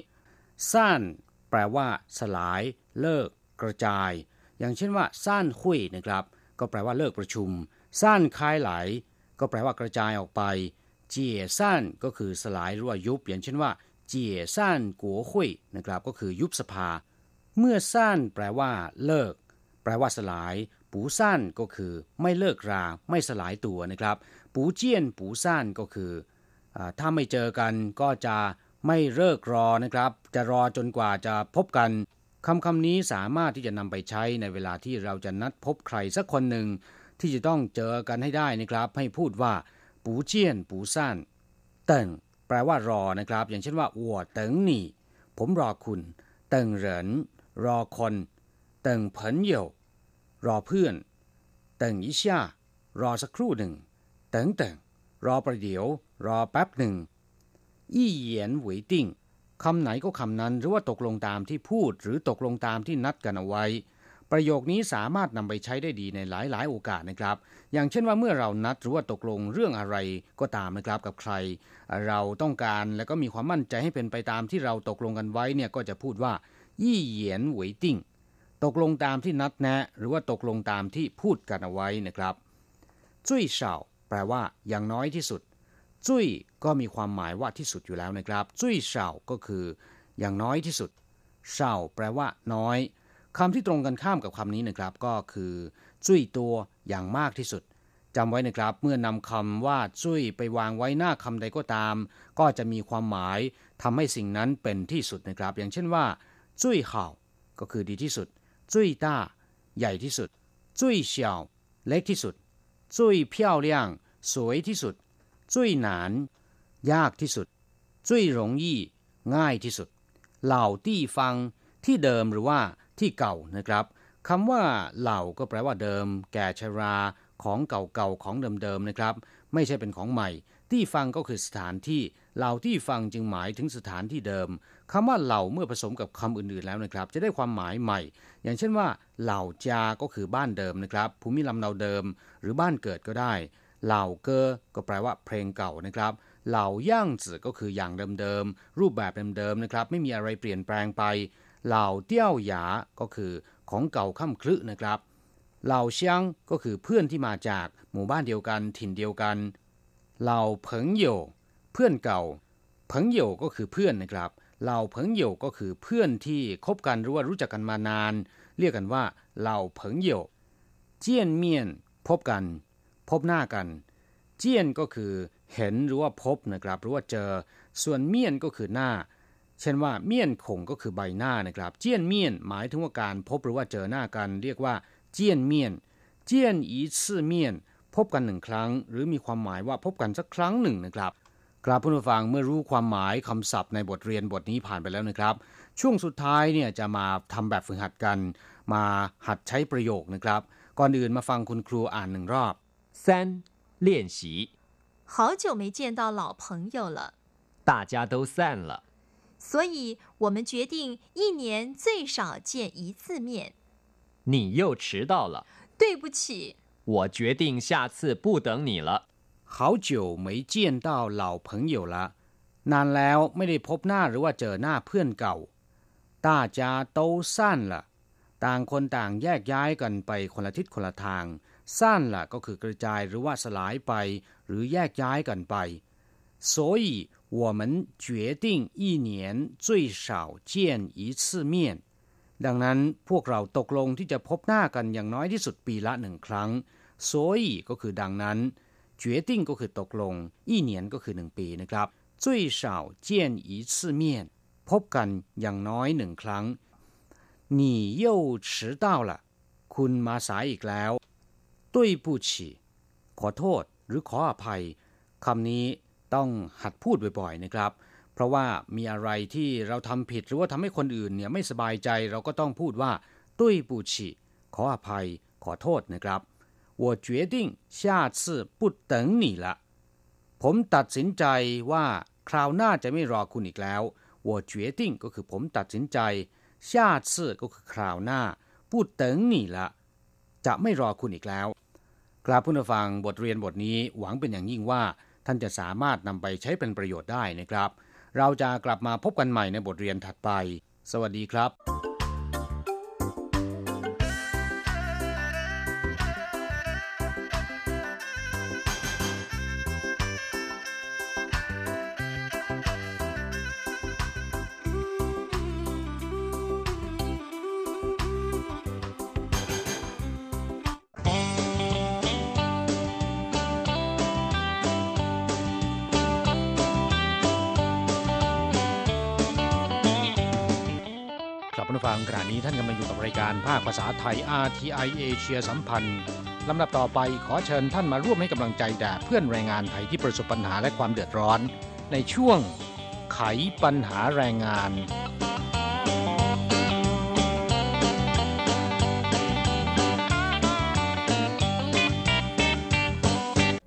ซ่านแปลว่า สลาย เลิก กระจาย อย่างเช่นว่าซ่านหุยนะครับ ก็แปลว่าเลิกประชุมซ่านคายไหล ก็แปลว่ากระจายออกไป เจียซ่านก็คือสลายหรือว่ายุบอย่างเช่นว่า เจียซ่านกัวหุยนะครับก็คือยุบสภา เมื่อซ่านแปลว่า เลิก แปลว่าสลาย ปูซ่านก็คือ ไม่เลิกรา ไม่สลายตัวนะครับ ปูเจียนปูซ่านก็คืออถ้าไม่เจอกันก็จะไม่เลิกรอนะครับ จะรอจนกว่าจะพบกันคำคำนี้สามารถที่จะนำไปใช้ในเวลาที่เราจะนัดพบใครสักคนหนึ่ง ที่จะต้องเจอกันให้ได้นะครับ ให้พูดว่า ปูเจียน ปูซ่านเติงแปลว่ารอนะครับ อย่างเช่นว่าอัวเติงหนี่ผมรอคุณ เติงเหรินรอคน เติงเผินเยวรอเพื่อน เติงอีช่ารอสักครู่หนึ่ง เติงเติงรอประเดี๋ยว รอแป๊บหนึ่งอี้เหยียนหวยติ้งคำไหนก็คำนั้นหรือว่าตกลงตามที่พูดหรือตกลงตามที่นัดกันเอาไว้ ประโยคนี้สามารถนำไปใช้ได้ดีในหลายๆ โอกาสนะครับ อย่างเช่นว่าเมื่อเรานัดหรือว่าตกลงเรื่องอะไรก็ตามนะครับกับใคร เราต้องการและก็มีความมั่นใจให้เป็นไปตามที่เราตกลงกันไว้เนี่ยก็จะพูดว่า ยี่เหยียนหวยติ้งตกลงตามที่นัดแนะ หรือว่าตกลงตามที่พูดกันเอาไว้นะครับจุ้ยเฉาแปลว่า อย่างน้อยที่สุด จุ้ยก็มีความหมายว่าที่สุดอยู่แล้วนะครับ จุ้ยเฉาก็คือ อย่างน้อยที่สุดเฉาแปลว่า น้อย คำที่ตรงกันข้ามกับคำนี้นะครับ ก็คือจุ้ยตัวอย่างมากที่สุดจำไว้นะครับ เมื่อนำคำว่าจุ้ยไปวางไว้หน้าคำใดก็ตาม ก็จะมีความหมายทำให้สิ่งนั้นเป็นที่สุดนะครับ อย่างเช่นว่าจุ้ยเห่าก็คือดีที่สุดจุ้ยต้าใหญ่ที่สุดจุ้ยเฉียวเล็กที่สุดจุ้ยเพี้ยวเลี่ยงสวยที่สุดจุ้ยหนาน ยากที่สุดจุ้ยหลงยี่ ง่ายที่สุด เหล่าที่ฟังที่เดิมหรือว่า ที่เก่านะครับคำว่าเหล่าก็แปลว่าเดิม แก่ชราของเก่าๆของเดิมๆนะครับ ไม่ใช่เป็นของใหม่ ที่ฟังก็คือสถานที่เหล่าที่ฟังจึงหมายถึงสถานที่เดิมคำว่าเหล่าเมื่อผสมกับคำอื่นๆแล้วนะครับ จะได้ความหมายใหม่ อย่างเช่นว่า เหล่าจา ก็คือบ้านเดิมนะครับ ภูมิลำเนาเดิม หรือบ้านเกิดก็ได้ เหล่าเกอก็แปลว่าเพลงเก่านะครับ เหล่าย่างจือก็คืออย่างเดิมๆรูปแบบเดิมๆนะครับ ไม่มีอะไรเปลี่ยนแปลงไป เหล่าเตี้ยวหยาก็คือของเก่าค่ำคลึนะครับ เหล่าเชียงก็คือเพื่อนที่มาจากหมู่บ้านเดียวกันถิ่นเดียวกัน เหล่าเผิงโยเพื่อนเก่าเผิงโยก็คือเพื่อนนะครับ เหล่าเผิงโยก็คือเพื่อนที่คบกันหรือว่ารู้จักกันมานาน เรียกกันว่าเหล่าเผิงโยเจียนเมียน พบกัน พบหน้ากัน เจียนก็คือเห็นหรือว่าพบนะครับ หรือว่าเจอ ส่วนเมียนก็คือหน้า เช่นว่าเมียนคงก็คือใบหน้านะครับ เจียนเมียนหมายถึงว่าการพบหรือว่าเจอหน้ากัน เรียกว่า เจียนเมียน เจียนอีซื่อเมียน พบกันหนึ่งครั้ง หรือมีความหมายว่าพบกันสักครั้งหนึ่งนะครับ กราบผู้ฟังเมื่อรู้ความหมายคำศัพท์ในบทเรียนบทนี้ผ่านไปแล้วนะครับ ช่วงสุดท้ายเนี่ยจะมาทำแบบฝึกหัดกัน มาหัดใช้ประโยคนะครับ ก่อนอื่นมาฟังคุณครูอ่านหนึ่งรอบ三练习。好久没见到老朋友了，大家都散了， 所以我们决定一年最少见一次面。你又迟到了，对不起。我决定下次不等你了。好久没见到老朋友了，นานแล้วไม่ได้พบหน้าหรือว่าเจอหน้าเพื่อนเก่า大家都散了ต่างคนต่างแยกย้ายกันไปคนละทิศคนละทางสั้นละก็คือกระจายหรือว่าสลายไป หรือแยกย้ายกันไป所以 我们决定一年最少见一次面ดังนั้นพวกเราตกลงที่จะพบหน้ากันอย่างน้อยที่สุดปีละหนึ่งครั้ง所以ก็คือดังนั้น决定ก็คือตกลง一年ก็คือหนึ่งปีนะครับ最少见一次面พบกันอย่างน้อยหนึ่งครั้ง你又迟到了คุณมาสายอีกแล้วด้วยปูฉีขอโทษหรือขออภัยคำนี้ ต้องหัดพูดบ่อยๆนะครับ เพราะว่ามีอะไรที่เราทำผิดหรือว่าทำให้คนอื่นเนี่ยไม่สบายใจเราก็ต้องพูดว่าด้วยปูฉีขออภัย ขอโทษนะครับ我决定下次不等你了ผมตัดสินใจว่าคราวหน้าจะไม่รอคุณอีกแล้ว我决定ก็คือผมตัดสินใจ下次ก็คือคราวหน้า不等你了จะไม่รอคุณอีกแล้วกราบผู้ฟังบทเรียนบทนี้หวังเป็นอย่างยิ่งว่า ท่านจะสามารถนำไปใช้เป็นประโยชน์ได้นะครับ เราจะกลับมาพบกันใหม่ในบทเรียนถัดไป สวัสดีครับ ณผู้ฟังขณะนี้ท่านกำลังอยู่กับรายการภาคภาษาไทย RTI เอเชียสัมพันธ์ลำดับต่อไปขอเชิญท่านมาร่วมให้กำลังใจแด่เพื่อนแรงงานไทยที่ประสบปัญหาและความเดือดร้อน ในช่วงไขปัญหาแรงงาน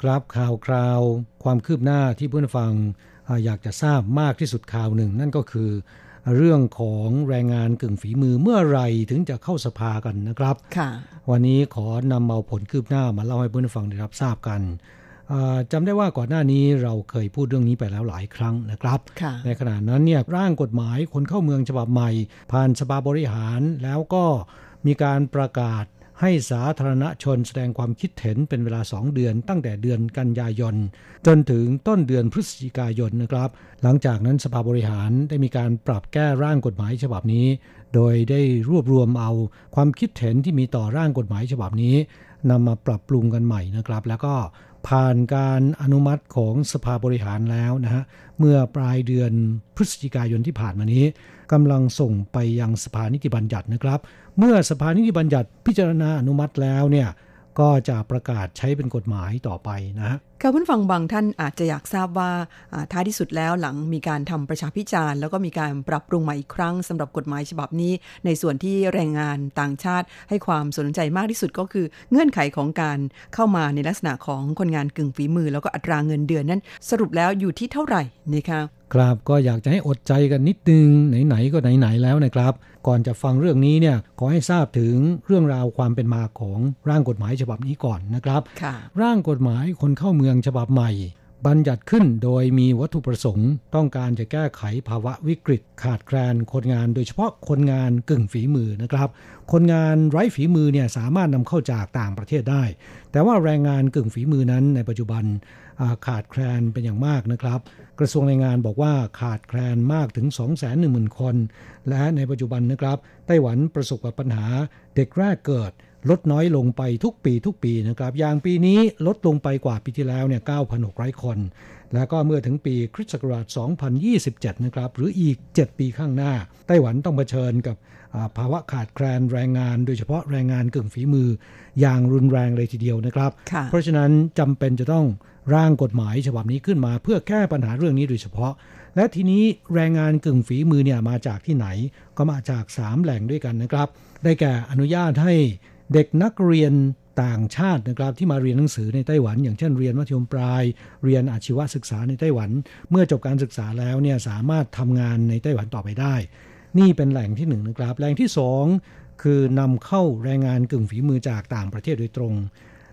ครับข่าวคราว ความคืบหน้าที่เพื่อนฟังอาอยากจะทราบมากที่สุดข่าวหนึ่ง นั่นก็คือ เรื่องของแรงงานกึ่งฝีมือเมื่อไหรถึงจะเข้าสภากันนะครับค่ะวันนี้ขอนำเอาผลคืบหน้ามาเล่าให้เพื่อนฟังได้รับทราบกันอ่าจำได้ว่าก่อนหน้านี้เราเคยพูดเรื่องนี้ไปแล้วหลายครั้งนะครับค่ะในขณะนั้นเนี่ยร่างกฎหมายคนเข้าเมืองฉบับใหม่ ผ่านสภาบริหารแล้วก็มีการประกาศ ให้สาธารณชนแสดงความคิดเห็นเป็นเวลา 2 เดือน ตั้งแต่เดือนกันยายน จนถึงต้นเดือนพฤศจิกายนนะครับ หลังจากนั้นสภาบริหารได้มีการปรับแก้ร่างกฎหมายฉบับนี้ โดยได้รวบรวมเอาความคิดเห็นที่มีต่อร่างกฎหมายฉบับนี้นำมาปรับปรุงกันใหม่นะครับ แล้วก็ผ่านการอนุมัติของสภาบริหารแล้วนะฮะเมื่อปลายเดือนพฤศจิกายนที่ผ่านมานี้กำลังส่งไปยังสภานิติบัญญัตินะครับ เมื่อสภานิติบัญญัติพิจารณาอนุมัติแล้วเนี่ยก็จะประกาศใช้เป็นกฎหมายต่อไปนะฮะ ค่ะผู้ฟังบางท่านอาจจะอยากทราบว่าอ่าท้ายที่สุดแล้วหลังมีการทำประชาพิจารณ์ แล้วก็มีการปรับปรุงใหม่อีกครั้งสำหรับกฎหมายฉบับนี้ ในส่วนที่แรงงานต่างชาติให้ความสนใจมากที่สุดก็คือ เงื่อนไขของการเข้ามาในลักษณะของคนงานกึ่งฝีมือ แล้วก็อัตราเงินเดือนนั้น สรุปแล้วอยู่ที่เท่าไหร่นะคะครับก็อยากจะให้อดใจกันนิดนึงไหนๆก็ไหนๆแล้วนะครับ ก่อนจะฟังเรื่องนี้เนี่ยขอให้ทราบถึงเรื่องราวความเป็นมาของร่างกฎหมายฉบับนี้ก่อนนะครับค่ะร่างกฎหมายคนเข้าเมืองฉบับใหม่ บัญญัติขึ้นโดยมีวัตถุประสงค์ ต้องการจะแก้ไขภาวะวิกฤต ขาดแคลนคนงาน โดยเฉพาะคนงานกึ่งฝีมือนะครับ คนงานไร้ฝีมือเนี่ยสามารถนำเข้าจากต่างประเทศได้ แต่ว่าแรงงานกึ่งฝีมือนั้นในปัจจุบันาขาดแคลนเป็นอย่างมากนะครับ กระทรวงแรงงานบอกว่าขาดแคลนมากถึง 210,000 คน และในปัจจุบันนะครับ ไต้หวันประสบกับปัญหาเด็กแรกเกิด ลดน้อยลงไปทุกปีทุกปีนะครับ อย่างปีนี้ลดลงไปกว่าปีที่แล้วเนี่ย 9,600 คน แล้วก็เมื่อถึงปีคริสต์ศักราช 2027 นะครับ หรืออีก 7 ปีข้างหน้า ไต้หวันต้องเผชิญกับอ่าภาวะขาดแคลนแรงงาน โดยเฉพาะแรงงานกึ่งฝีมือ อย่างรุนแรงเลยทีเดียวนะครับค่ะเพราะฉะนั้นจำเป็นจะต้องร่างกฎหมายฉบับนี้ขึ้นมา เพื่อแก้ปัญหาเรื่องนี้โดยเฉพาะ และทีนี้แรงงานกึ่งฝีมือเนี่ยมาจากที่ไหน ก็มาจาก 3 แหล่งด้วยกันนะครับ ได้แก่อนุญาตให้ เด็กนักเรียนต่างชาตินะครับที่มาเรียนหนังสือในไต้หวัน อย่างเช่นเรียนมัธยมปลาย เรียนอาชีวศึกษาในไต้หวัน เมื่อจบการศึกษาแล้วเนี่ยสามารถทำงานในไต้หวันต่อไปได้ นี่เป็นแหล่งที่หนึ่งนะครับแหล่งที่สองคือนำเข้าแรงงานกึ่งฝีมือจากต่างประเทศโดยตรง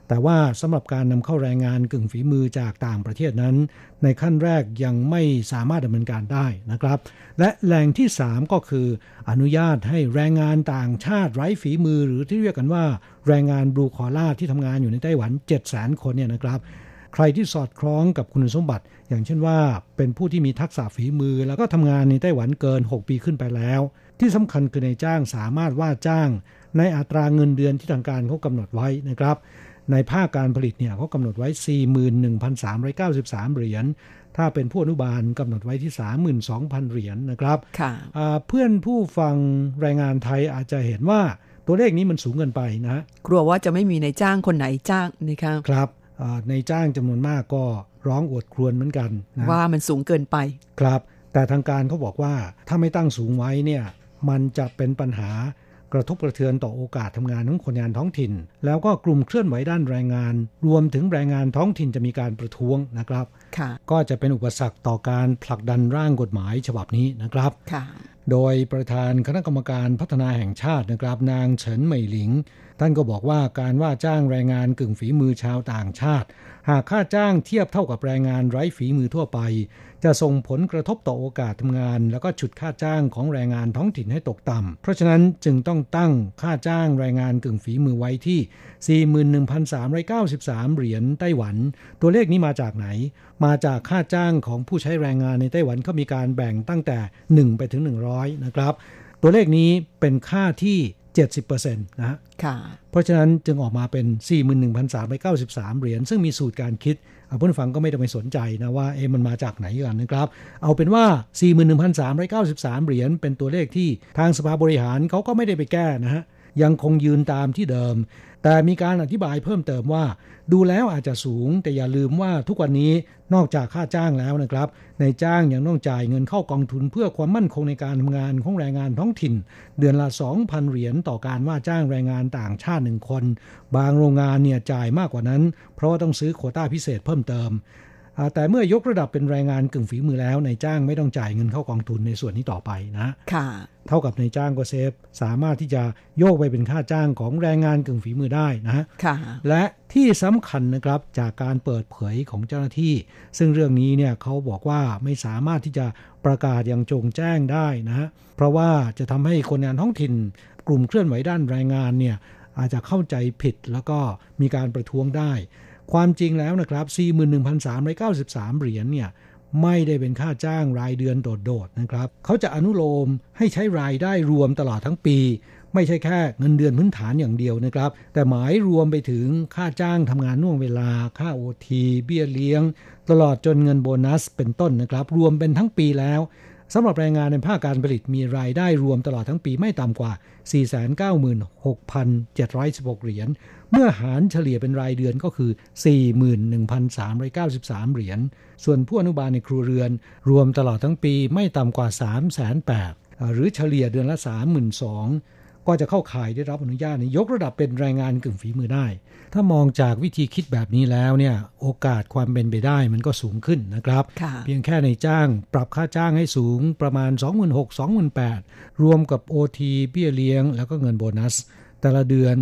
แต่ว่าสำหรับการนำเข้าแรงงานกึ่งฝีมือจากต่างประเทศนั้น ในขั้นแรกยังไม่สามารถดำเนินการได้นะครับ และแหล่งที่ 3 ก็คือ อนุญาตให้แรงงานต่างชาติไร้ฝีมือหรือที่เรียกกันว่า แรงงานบลูคอล่าที่ทำงานอยู่ในไต้หวัน 7 0 0 0 0 คนเนี่ยนะครับใครที่สอดคล้องกับคุณสมบัติ อย่างเช่นว่า เป็นผู้ที่มีทักษะฝีมือ แล้วก็ทำงานในไต้หวันเกิน 6 ปีขึ้นไปแล้ว ที่สำคัญคือในายจ้างสามารถว่าจ้าง ในอัตราเงินเดือนที่ทางการเขากำหนดไว้นะครับ ในภาคการผลิตเนี่ยเขากำหนดไว้ 41,393 เหรียญ ถ้าเป็นผู้อนุบาลกำหนดไว้ที่ 32,000 เหรียญนะครับค่ะอ่าเพื่อนผู้ฟังแรงงานไทยอาจจะเห็นว่าตัวเลขนี้มันสูงเกินไปนะกลัวว่าจะไม่มีนายจ้างคนไหนจ้างนะคะครับอ่าในจ้างจำนวนมากก็ร้องอวดครวญเหมือนกันนะว่ามันสูงเกินไปครับ แต่ทางการเขาบอกว่าถ้าไม่ตั้งสูงไว้เนี่ยมันจะเป็นปัญหา กระทบกระเทือนต่อโอกาสทำงานของคนงานท้องถิ่น แล้วก็กลุ่มเคลื่อนไหวด้านแรงงาน รวมถึงแรงงานท้องถิ่นจะมีการประท้วงนะครับค่ะก็จะเป็นอุปสรรคต่อการผลักดันร่างกฎหมายฉบับนี้นะครับค่ะโดยประธานคณะกรรมการพัฒนาแห่งชาตินะครับนางเฉินเหมยหลิง ท่านก็บอกว่าการว่าจ้างแรงงานกึ่งฝีมือชาวต่างชาติ หากค่าจ้างเทียบเท่ากับแรงงานไร้ฝีมือทั่วไป จะส่งผลกระทบต่อโอกาสทำงาน แล้วก็ฉุดค่าจ้างของแรงงานท้องถิ่นให้ตกต่ำ เพราะฉะนั้นจึงต้องตั้งค่าจ้างแรงงานกึ่งฝีมือไว้ที่ 41,393 เหรียญไต้หวัน ตัวเลขนี้มาจากไหน มาจากค่าจ้างของผู้ใช้แรงงานในไต้หวันเขามีการแบ่งตั้งแต่ 1 ไปถึง 100 นะครับ ตัวเลขนี้เป็นค่าที่70%นะฮะค่ะ เพราะฉะนั้นจึงออกมาเป็น 41,393 เหรียญ ซึ่งมีสูตรการคิดเอา ผู้ฟังก็ไม่ต้องไปสนใจนะว่าเอะมันมาจากไหนกันนะครับ เอาเป็นว่า 41,393 เหรียญเป็นตัวเลขที่ทางสภาบริหารเขาก็ไม่ได้ไปแก้นะฮะยังคงยืนตามที่เดิม แต่มีการอธิบายเพิ่มเติมว่า ดูแล้วอาจจะสูง แต่อย่าลืมว่าทุกวันนี้นอกจากค่าจ้างแล้วนะครับในจ้างยังต้องจ่ายเงินเข้ากองทุนเพื่อความมั่นคงในการทำงานของแรงงานท้องถิ่น เดือนละ 2,000 เหรียญต่อการว่าจ้างแรงงานต่างชาติหนึ่งคน บางโรงงานเนี่ยจ่ายมากกว่านั้น เพราะว่าต้องซื้อโคต้าพิเศษเพิ่มเติมแต่เมื่อยกระดับเป็นแรงงานกึ่งฝีมือแล้วนายจ้างไม่ต้องจ่ายเงินเข้ากองทุนในส่วนนี้ต่อไปนะ ค่ะ เท่ากับนายจ้างก็เซฟ สามารถที่จะโยกไปเป็นค่าจ้างของแรงงานกึ่งฝีมือได้นะค่ะและที่สำคัญนะครับจากการเปิดเผยของเจ้าหน้าที่ ซึ่งเรื่องนี้เนี่ยเขาบอกว่าไม่สามารถที่จะประกาศอย่างโจงแจ้งได้นะฮะเพราะว่าจะทำให้คนงานท้องถิ่น กลุ่มเคลื่อนไหวด้านแรงงานเนี่ยอาจจะเข้าใจผิดแล้วก็มีการประท้วงได้ ความจริงแล้วนะครับ 41,393 เหรียญเนี่ย ไม่ได้เป็นค่าจ้างรายเดือนโดดๆนะครับ เขาจะอนุโลมให้ใช้รายได้รวมตลอดทั้งปี ไม่ใช่แค่เงินเดือนพื้นฐานอย่างเดียวนะครับ แต่หมายรวมไปถึงค่าจ้างทำงานน่วงเวลา ค่าโอทีเบี้ยเลี้ยง ตลอดจนเงินโบนัสเป็นต้นนะครับ รวมเป็นทั้งปีแล้ว สำหรับแรงงานในภาคการผลิตมีรายได้รวมตลอดทั้งปีไม่ต่ำกว่า 496,716 เหรียญ เมื่อหารเฉลี่ยเป็นรายเดือนก็คือ 41,393 เหรียญ ส่วนผู้อนุบาลในครัวเรือน รวมตลอดทั้งปีไม่ต่ำกว่า 3,800หรือเฉลี่ยเดือนละ 32,000 ก็จะเข้าข่ายได้รับอนุญาตในยกระดับเป็นแรงงานกึ่งฝีมือได้ ถ้ามองจากวิธีคิดแบบนี้แล้วเนี่ยโอกาสความเป็นไปได้มันก็สูงขึ้นนะครับค่ะเพียงแค่ในจ้างปรับค่าจ้างให้สูงประมาณ 26,000 28,000 รวมกับ OT เบี้ยเลี้ยง แล้วก็เงินโบนัส แต่ละเดือน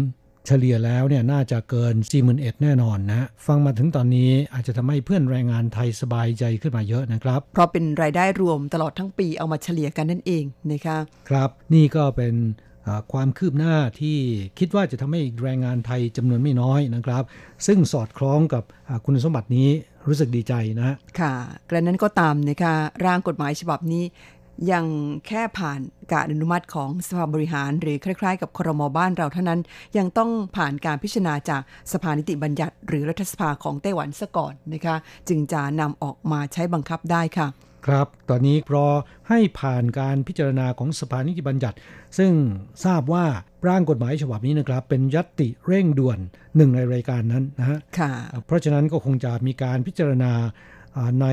เฉลี่ยแล้วเนี่ยน่าจะเกิน 41,000แน่นอนนะ ฟังมาถึงตอนนี้อาจจะทำให้เพื่อนแรงงานไทยสบายใจขึ้นมาเยอะนะครับ เพราะเป็นรายได้รวมตลอดทั้งปีเอามาเฉลี่ยกันนั่นเองนะคะ ครับ นี่ก็เป็นอ่า ความคืบหน้าที่คิดว่าจะทำให้แรงงานไทยจำนวนไม่น้อยนะครับ ซึ่งสอดคล้องกับคุณสมบัตินี้รู้สึกดีใจนะ ค่ะกระนั้นก็ตามนะคะร่างกฎหมายฉบับนี้ยังแค่ผ่านการอนุมัติของสภาบริหาร หรือคล้ายๆ กับครมบ้านเราเท่านั้น ยังต้องผ่านการพิจารณาจากสภานิติบัญญัติ หรือรัฐสภาของไต้หวันซะก่อนนะคะ จึงจะนำออกมาใช้บังคับได้ค่ะ ครับ ตอนนี้รอให้ผ่านการพิจารณาของสภานิติบัญญัติ ซึ่งทราบว่าร่างกฎหมายฉบับนี้นะครับ เป็นยัตติเร่งด่วนหนึ่งในรายการนั้นนะฮะค่ะเพราะฉะนั้นก็คงจะมีการพิจารณาอ่าใน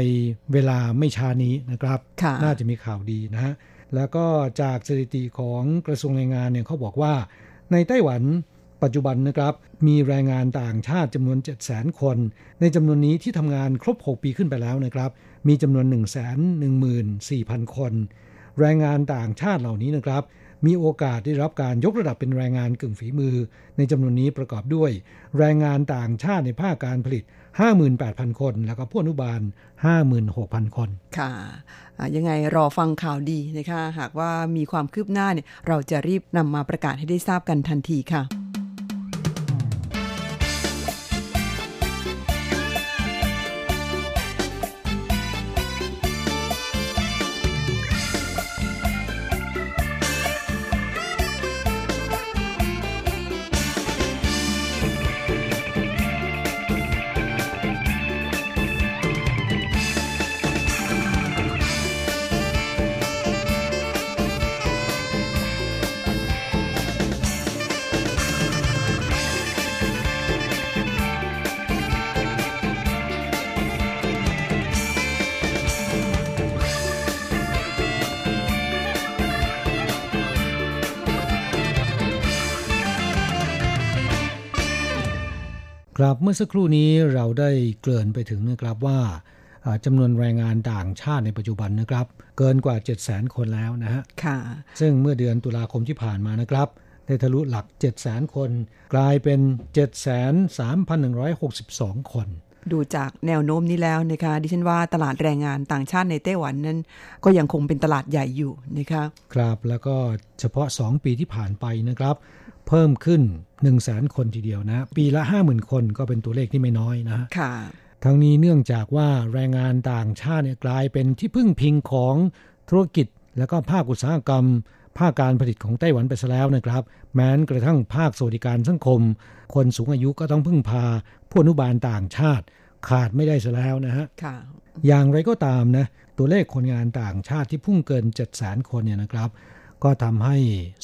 เวลาไม่ช้านี้นะครับค่ะน่าจะมีข่าวดีนะฮะแล้วก็จากสถิติของกระทรวงแรงงานเนี่ยเขาบอกว่า ในไต้หวันปัจจุบันนะครับ มีแรงงานต่างชาติจำนวน 7 0 0 0 0 0 คน ในจำนวนนี้ที่ทำงานครบ 6 ปีขึ้นไปแล้วนะครับ มีจำนวน 1 1 4 0 0 0 คน แรงงานต่างชาติเหล่านี้นะครับ มีโอกาสได้รับการยกระดับเป็นแรงงานกึ่งฝีมือ ในจำนวนนี้ประกอบด้วย แรงงานต่างชาติในภาคการผลิต 58,000 คน แล้วก็ผู้อนุบาล 56,000 คน ค่ะยังไงรอฟังข่าวดีนะคะ หากว่ามีความคืบหน้าเนี่ยเราจะรีบนำมาประกาศให้ได้ทราบกันทันทีค่ะ มื่อสักครู่นี้เราได้เกริ่นไปถึงนะครับว่าอ่าจำนวนแรงงานต่างชาติในปัจจุบันนะครับ เกินกว่า 7 0 0 0 0 0 คนแล้วนะฮะค่ะ ซึ่งเมื่อเดือนตุลาคมที่ผ่านมานะครับ ได้ทะลุหลัก 7 0 0 0 0 0 คน กลายเป็น 73,162 คน ดูจากแนวโน้มนี้แล้วนะคะดิฉันว่าตลาดแรงงานต่างชาติในไต้หวันนั้น ก็ยังคงเป็นตลาดใหญ่อยู่นะคะ ครับแล้วก็เฉพาะ 2 ปีที่ผ่านไปนะครับ เพิ่มขึ้น1 0 0 0 0แสนคนทีเดียวนะ ปีละ 50,000 คนก็เป็นตัวเลขที่ไม่น้อยนะค่ะทั้งนี้เนื่องจากว่าแรงงานต่างชาติเนี่ยกลายเป็นที่พึ่งพิงของธุรกิจ แล้วก็ภาคอุตสาหกรรม ภาคการผลิตของไต้หวันไปซะแล้วนะครับ แม้นกระทั่งภาคสวัสดิการสังคม คนสูงอายุก็ต้องพึ่งพาผู้อนุบาลต่างชาติ ขาดไม่ได้ซะแล้วนะฮะค่ะอย่างไรก็ตามนะตัวเลขคนงานต่างชาติที่พุ่งเกิน 7 0 0 0 0 0 คนเนี่ยนะครับ ก็ทำให้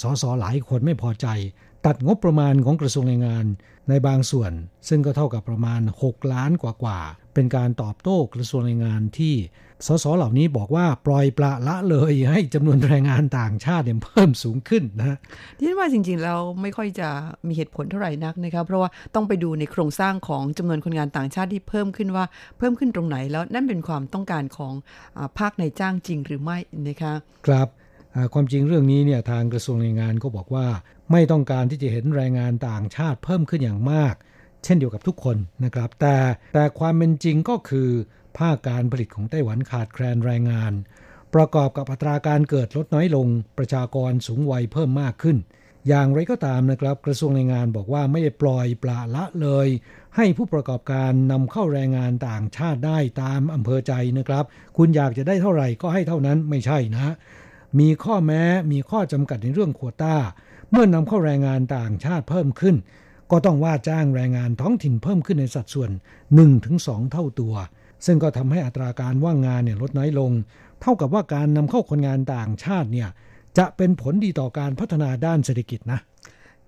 สสหลายคนไม่พอใจ ตัดงบประมาณของกระทรวงแรงงานในบางส่วน ซึ่งก็เท่ากับประมาณ 6 ล้านกว่าๆเป็นการตอบโต้กระทรวงแรงงานที่สสเหล่านี้บอกว่าปล่อยปละละเลยให้จำนวนแรงงานต่างชาติเนี่ยเพิ่มสูงขึ้นนะที่ว่าจริงๆแล้วไม่ค่อยจะมีเหตุผลเท่าไหร่นักนะครับเพราะว่าต้องไปดูในโครงสร้างของจำนวนคนงานต่างชาติที่เพิ่มขึ้นว่าเพิ่มขึ้นตรงไหนแล้วนั่นเป็นความต้องการของอาภาคในจ้างจริงหรือไม่นะคะ ครับอ่า ความจริงเรื่องนี้เนี่ยทางกระทรวงแรงงานก็บอกว่า ไม่ต้องการที่จะเห็นแรงงานต่างชาติเพิ่มขึ้นอย่างมาก เช่นเดียวกับทุกคนนะครับ แต่แต่ความเป็นจริงก็คือภาคการผลิตของไต้หวันขาดแคลนแรงงาน ประกอบกับอัตราการเกิดลดน้อยลง ประชากรสูงวัยเพิ่มมากขึ้น อย่างไรก็ตามนะครับ กระทรวงแรงงานบอกว่าไม่ได้ปล่อยปละละเลย ให้ผู้ประกอบการนำเข้าแรงงานต่างชาติได้ตามอำเภอใจนะครับ คุณอยากจะได้เท่าไหร่ก็ให้เท่านั้นไม่ใช่นะ มีข้อแม้มีข้อจำกัดในเรื่องควต้า เมื่อนำเข้าแรงงานต่างชาติเพิ่มขึ้น ก็ต้องว่าจ้างแรงงานท้องถิ่นเพิ่มขึ้นในสัดส่วน 1-2 เท่าตัว ซึ่งก็ทำให้อัตราการว่างงานเนี่ยลดน้อยลง เท่ากับว่าการนำเข้าคนงานต่างชาติเนี่ยจะเป็นผลดีต่อการพัฒนาด้านเศรษฐกิจนะ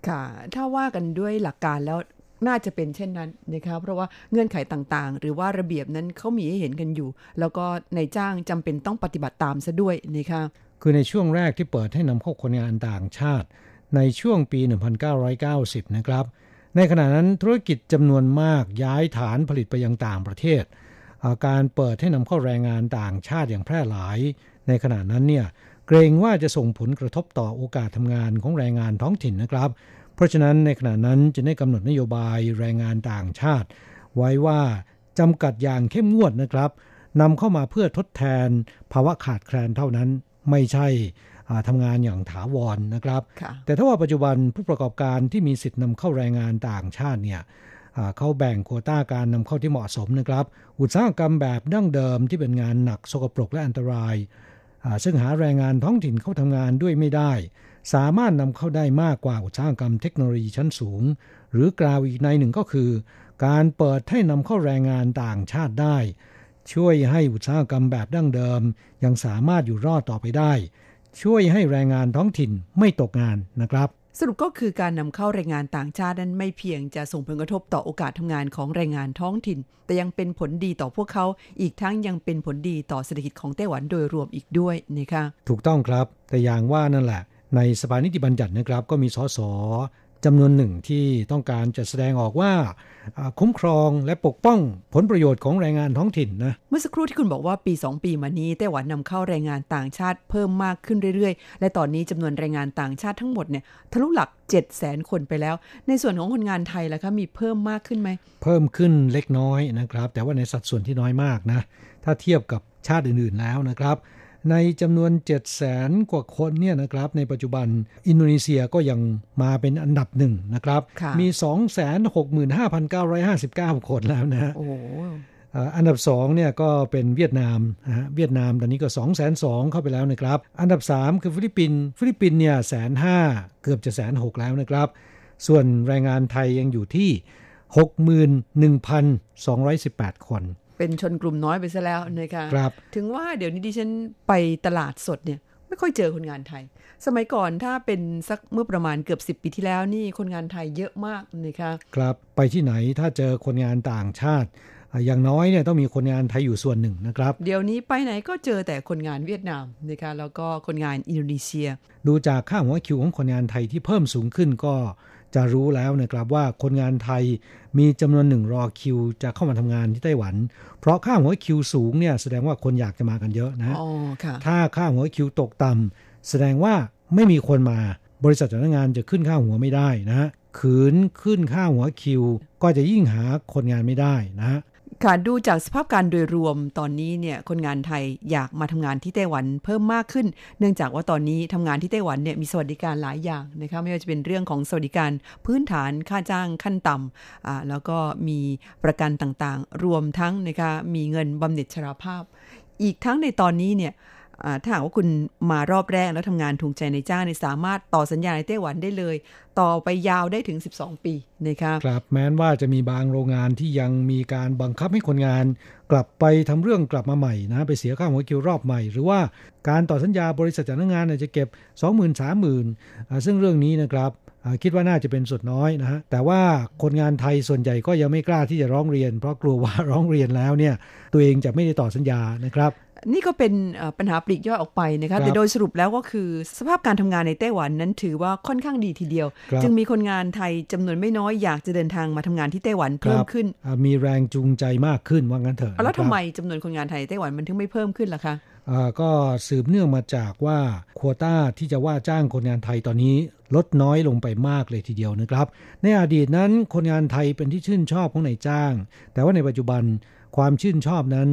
ค่ะ ถ้าว่ากันด้วยหลักการแล้วน่าจะเป็นเช่นนั้นนะคะเพราะว่าเงื่อนไขต่างๆ หรือว่าระเบียบนั้นเขามีให้เห็นกันอยู่ แล้วก็ในจ้างจำเป็นต้องปฏิบัติตามซะด้วยนะคะ คือในช่วงแรกที่เปิดให้นำเข้าคนงานต่างชาติ ในช่วงปี 1990 นะครับ ในขณะนั้นธุรกิจจำนวนมากย้ายฐานผลิตไปยังต่างประเทศ อาการเปิดให้นำเข้าแรงงานต่างชาติอย่างแพร่หลาย ในขณะนั้นเนี่ยเกรงว่าจะส่งผลกระทบต่อโอกาสทำงานของแรงงานท้องถิ่นนะครับ เพราะฉะนั้นในขณะนั้นจะได้กำหนดนโยบายแรงงานต่างชาติ ไว้ว่าจำกัดอย่างเข้มงวดนะครับนำเข้ามาเพื่อทดแทนภาวะขาดแคลนเท่านั้น ไม่ใช่อ่าทำงานอย่างถาวรนะครับค่ะแต่ถ้าว่าปัจจุบันผู้ประกอบการที่มีสิทธิ์นำเข้าแรงงานต่างชาติเนี่ยอ่าเขาแบ่งโควต้าการนำเข้าที่เหมาะสมนะครับ อุตสาหกรรมแบบดั้งเดิมที่เป็นงานหนักสกปรกและอันตรายอ่าซึ่งหาแรงงานท้องถิ่นเข้าทำงานด้วยไม่ได้ สามารถนำเข้าได้มากกว่าอุตสาหกรรมเทคโนโลยีชั้นสูง หรือกล่าวอีกในหนึ่งก็คือ การเปิดให้นำเข้าแรงงานต่างชาติได้ ช่วยให้อุตสาหกรรมแบบดั้งเดิม ยังสามารถอยู่รอดต่อไปได้ ช่วยให้แรงงานท้องถิ่นไม่ตกงานนะครับ สรุปก็คือการนำเข้าแรงงานต่างชาตินั้นไม่เพียงจะส่งผลกระทบต่อโอกาสทำงานของแรงงานท้องถิ่น แต่ยังเป็นผลดีต่อพวกเขา อีกทั้งยังเป็นผลดีต่อเศรษฐกิจของไต้หวันโดยรวมอีกด้วยนะคะถูกต้องครับแต่อย่างว่านั่นแหละ ในสภานิติบัญญัตินะครับก็มีสส จำนวนหนึ่งที่ต้องการจะแสดงออกว่าอ่า คุ้มครองและปกป้องผลประโยชน์ของแรงงานท้องถิ่นนะ เมื่อสักครู่ที่คุณบอกว่าปี 2 ปีมานี้ไต้หวันนำเข้าแรงงานต่างชาติเพิ่มมากขึ้นเรื่อยๆ และตอนนี้จำนวนแรงงานต่างชาติทั้งหมดเนี่ยทะลุหลัก 7 0 0 0 0 0 คนไปแล้ว ในส่วนของคนงานไทยล่ะคะมีเพิ่มมากขึ้นไหม เพิ่มขึ้นเล็กน้อยนะครับ แต่ว่าในสัดส่วนที่น้อยมากนะถ้าเทียบกับชาติอื่นๆแล้วนะครับ ในจำนวน7 0 0 0 0 0กว่าคนเนี่ยนะครับในปัจจุบันอินโดนีเซียก็ยังมาเป็นอันดับหนึ่งนะครับค่ะมี 265,959 คนแล้วนะฮะโอ้โหเอ่ออันดับ2เนี่ยก็เป็นเวียดนามนะฮะเวียดนามตอนนี้ก็ 2 2 0 0 0เข้าไปแล้วนะครับ อันดับ 3 คือฟิลิปปินส์ฟิลิปปินส์เนี่ยแสนห้าเกือบจะแสนหกแล้วนะครับ ส่วนแรงงานไทยยังอยู่ที่ 61,218 คน เป็นชนกลุ่มน้อยไปซะแล้วนะคะครับถึงว่าเดี๋ยวนี้ดิฉันไปตลาดสดเนี่ยไม่ค่อยเจอคนงานไทย สมัยก่อนถ้าเป็นสักเมื่อประมาณเกือบ 10 ปีที่แล้วนี่คนงานไทยเยอะมากนะคะครับไปที่ไหนถ้าเจอคนงานต่างชาติอะอย่างน้อยเนี่ยต้องมีคนงานไทยอยู่ส่วนหนึ่งนะครับ เดี๋ยวนี้ไปไหนก็เจอแต่คนงานเวียดนามนะคะแล้วก็คนงานอินโดนีเซีย ดูจากค่าหัวคิวของคนงานไทยที่เพิ่มสูงขึ้นก็ จะรู้แล้วนะครับว่าคนงานไทยมีจำนวนหนึ่งรอคิว จะเข้ามาทำงานที่ไต้หวัน เพราะค่าหัวคิวสูงเนี่ยแสดงว่าคนอยากจะมากันเยอะนะอ๋อค่ะถ้าค่าหัวคิวตกต่ำแสดงว่าไม่มีคนมา บริษัทจ้างงานจะขึ้นค่าหัวไม่ได้นะฮะขืนขึ้นค่าหัวคิว ก็จะยิ่งหาคนงานไม่ได้นะฮะ ค่ะดูจากสภาพการโดยรวมตอนนี้เนี่ยคนงานไทยอยากมาทำงานที่ไต้หวันเพิ่มมากขึ้น เนื่องจากว่าตอนนี้ทำงานที่ไต้หวันเนี่ยมีสวัสดิการหลายอย่างนะคะไม่ว่าจะเป็นเรื่องของสวัสดิการพื้นฐานค่าจ้างขั้นต่ำอ่าแล้วก็มีประกันต่างๆ รวมทั้งนะคะมีเงินบำเหน็จชราภาพ อีกทั้งในตอนนี้เนี่ย ถ้าหากว่าคุณมารอบแรกแล้วทำงานถูกใจในจ้างเนี่ยสามารถต่อสัญญาในไต้หวันได้เลย ต่อไปยาวได้ถึง 12 ปีนะคะครับแม้นว่าจะมีบางโรงงานที่ยังมีการบังคับให้คนงาน กลับไปทำเรื่องกลับมาใหม่นะไปเสียค่าหัวคิวรอบใหม่ หรือว่าการต่อสัญญาบริษัทจ้างงานจะเก็บ 20,000 30,000อ่าซึ่งเรื่องนี้นะครับ คิดว่าน่าจะเป็นส่วนน้อยนะฮะแต่ว่าคนงานไทยส่วนใหญ่ก็ยังไม่กล้าที่จะร้องเรียน เพราะกลัวว่าร้องเรียนแล้วเนี่ยตัวเองจะไม่ได้ต่อสัญญานะครับนี่ก็เป็นเอ่อปัญหาปลีกย่อยออกไปนะครัคะบแต่โดยสรุปแล้วก็คือสภาพการทำงานในไต้หวันนั้นถือว่าค่อนข้างดีทีเดียวครับจึงมีคนงานไทยจำนวนไม่น้อยอยากจะเดินทางมาทำงานที่ไต้หวันเพิ่มขึ้นครับอ่ามีแรงจูงใจมากขึ้นว่างั้นเถอะแล้วนะครับทำไมจำนวนคนงานไทยในไต้หวันมันถึงไม่เพิ่มขึ้นล่ะคะอ่า ก็สืบเนื่องมาจากว่าโควต้าที่จะว่าจ้างคนงานไทยตอนนี้ลดน้อยลงไปมากเลยทีเดียวนะครับ ในอดีตนั้นคนงานไทยเป็นที่ชื่นชอบของนายจ้าง แต่ว่าในปัจจุบันความชื่นชอบนั้น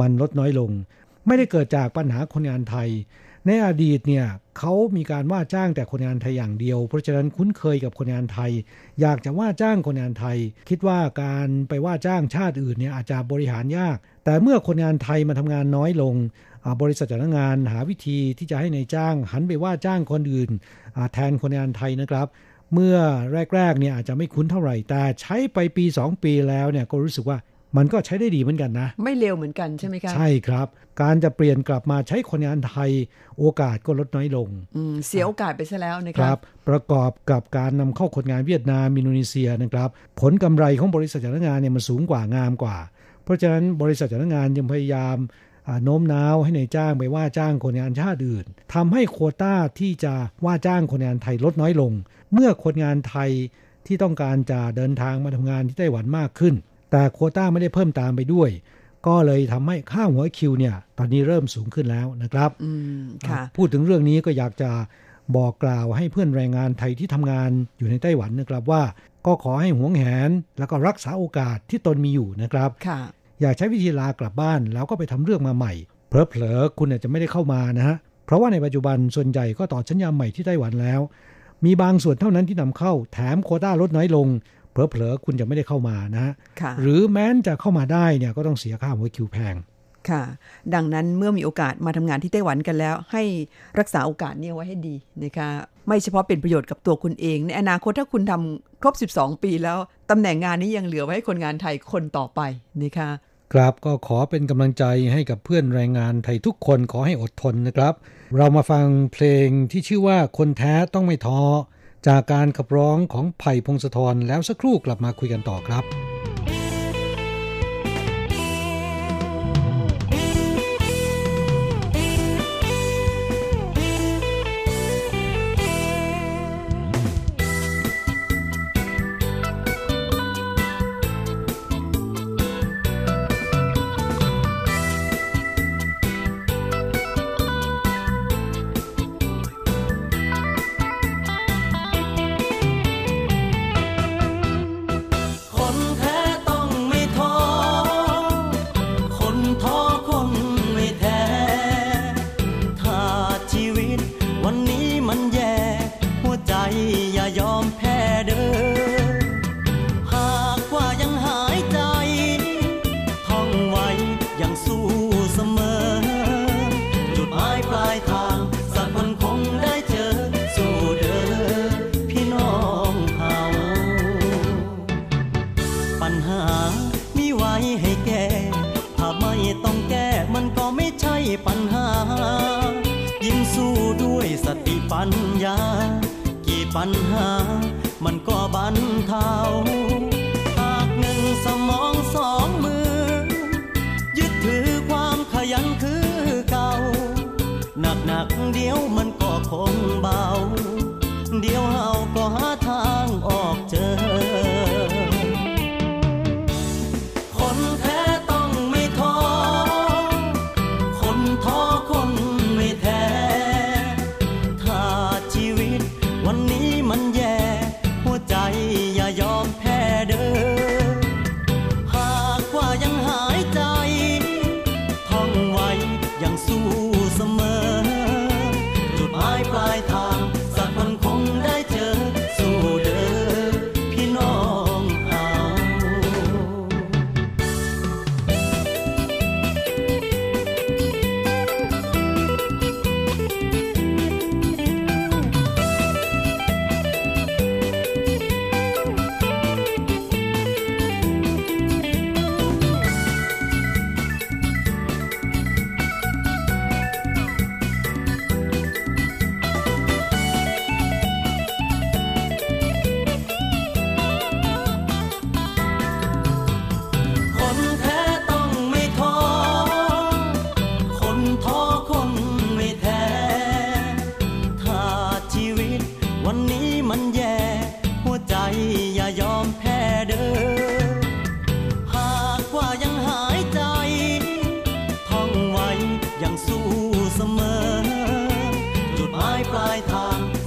มันลดน้อยลง ไม่ได้เกิดจากปัญหาคนงานไทย ในอดีตเนี่ยเขามีการว่าจ้างแต่คนงานไทยอย่างเดียว เพราะฉะนั้นคุ้นเคยกับคนงานไทย อยากจะว่าจ้างคนงานไทย คิดว่าการไปว่าจ้างชาติอื่นเนี่ยอาจจะบริหารยาก แต่เมื่อคนงานไทยมาทำงานน้อยลง บริษัทจ้างงานหาวิธีที่จะให้ในายจ้าง หันไปว่าจ้างคนอื่นอ่าแทนคนงานไทยนะครับ เมื่อแรกๆเนี่ยอาจจะไม่คุ้นเท่าไหร่ แต่ใช้ไปปี 2 ปีแล้วเนี่ยก็รู้สึกว่ามันก็ใช้ได้ดีเหมือนกันนะ ไม่เร็วเหมือนกันใช่ไหมคะใช่ครับ การจะเปลี่ยนกลับมาใช้คนงานไทยโอกาสก็ลดน้อยลงอืมเสียโอกาสไปซะแล้วนะคคะรับ ประกอบกับการนำเข้าคนงานเวียดนามอินโดนีเซียนะครับ ผลกำไรของบริษัทจ้างงานเนี่ยมันสูงกว่างามกว่า เพราะฉะนั้นบริษัทจ้างงานยังพยายามอ่า โน้มน้าวให้ในายจ้างไปว่าจ้างคนงานชาติอื่นทำให้โควต้าที่จะว่าจ้างคนงานไทยลดน้อยลง เมื่อคนงานไทยที่ต้องการจะเดินทางมาทำงานที่ไต้หวันมากขึ้น แต่โควต้าไม่ได้เพิ่มตามไปด้วย ก็เลยทำให้ค่าหัวคิวเนี่ย ตอนนี้เริ่มสูงขึ้นแล้วนะครับอืมค่ะพูดถึงเรื่องนี้ก็อยากจะบอกกล่าวให้เพื่อนแรงงานไทยที่ทำงานอยู่ในไต้หวันนะครับว่า ก็ขอให้หวงแหน แล้วก็รักษาโอกาสที่ตนมีอยู่นะครับค่ะ อย่าใช้วิธีลากลับบ้านแล้วก็ไปทำเรื่องมาใหม่เพลอเผลอๆคุณอาจจะไม่ได้เข้ามานะฮะเพราะว่าในปัจจุบันส่วนใหญ่ก็ต่อสัญญาใหม่ที่ไต้หวันแล้ว มีบางส่วนเท่านั้นที่นำเข้าแถมโควต้าลดน้อยลงเผลอๆคุณจะไม่ได้เข้ามานะฮะค่ะหรือแม้นจะเข้ามาได้เนี่ยก็ต้องเสียค่าหัวคิวแพงค่ะ ดังนั้นเมื่อมีโอกาสมาทำงานที่ไต้หวันกันแล้ว ให้รักษาโอกาสนี้ไว้ให้ดีนะคะไม่เฉพาะเป็นประโยชน์กับตัวคุณเอง ในอนาคตถ้าคุณทำครบ 12 ปีแล้วตำแหน่งงานนี้ยังเหลือไว้ให้คนงานไทยคนต่อไปนะคะ กราบก็ขอเป็นกำลังใจให้กับเพื่อนแรงงานไทยทุกคนขอให้อดทนนะครับ เรามาฟังเพลงที่ชื่อว่าคนแท้ต้องไม่ท้อจากการขับร้องของไผ่พงศธรแล้วสักครู่กลับมาคุยกันต่อครับ มีไว้ให้แก้ถ้าไม่ต้องแก้มันก็ไม่ใช่ปัญหา ยิ่งสู้ด้วยสติปัญญา กี่ปัญหา มันก็บรรเทาหากหนึ่งสมองสองมือ ยึดถือความขยันคือเก่า หนักหนักเดียวมันก็คงเบา เดียวเฮาก็หาทางออกเจอ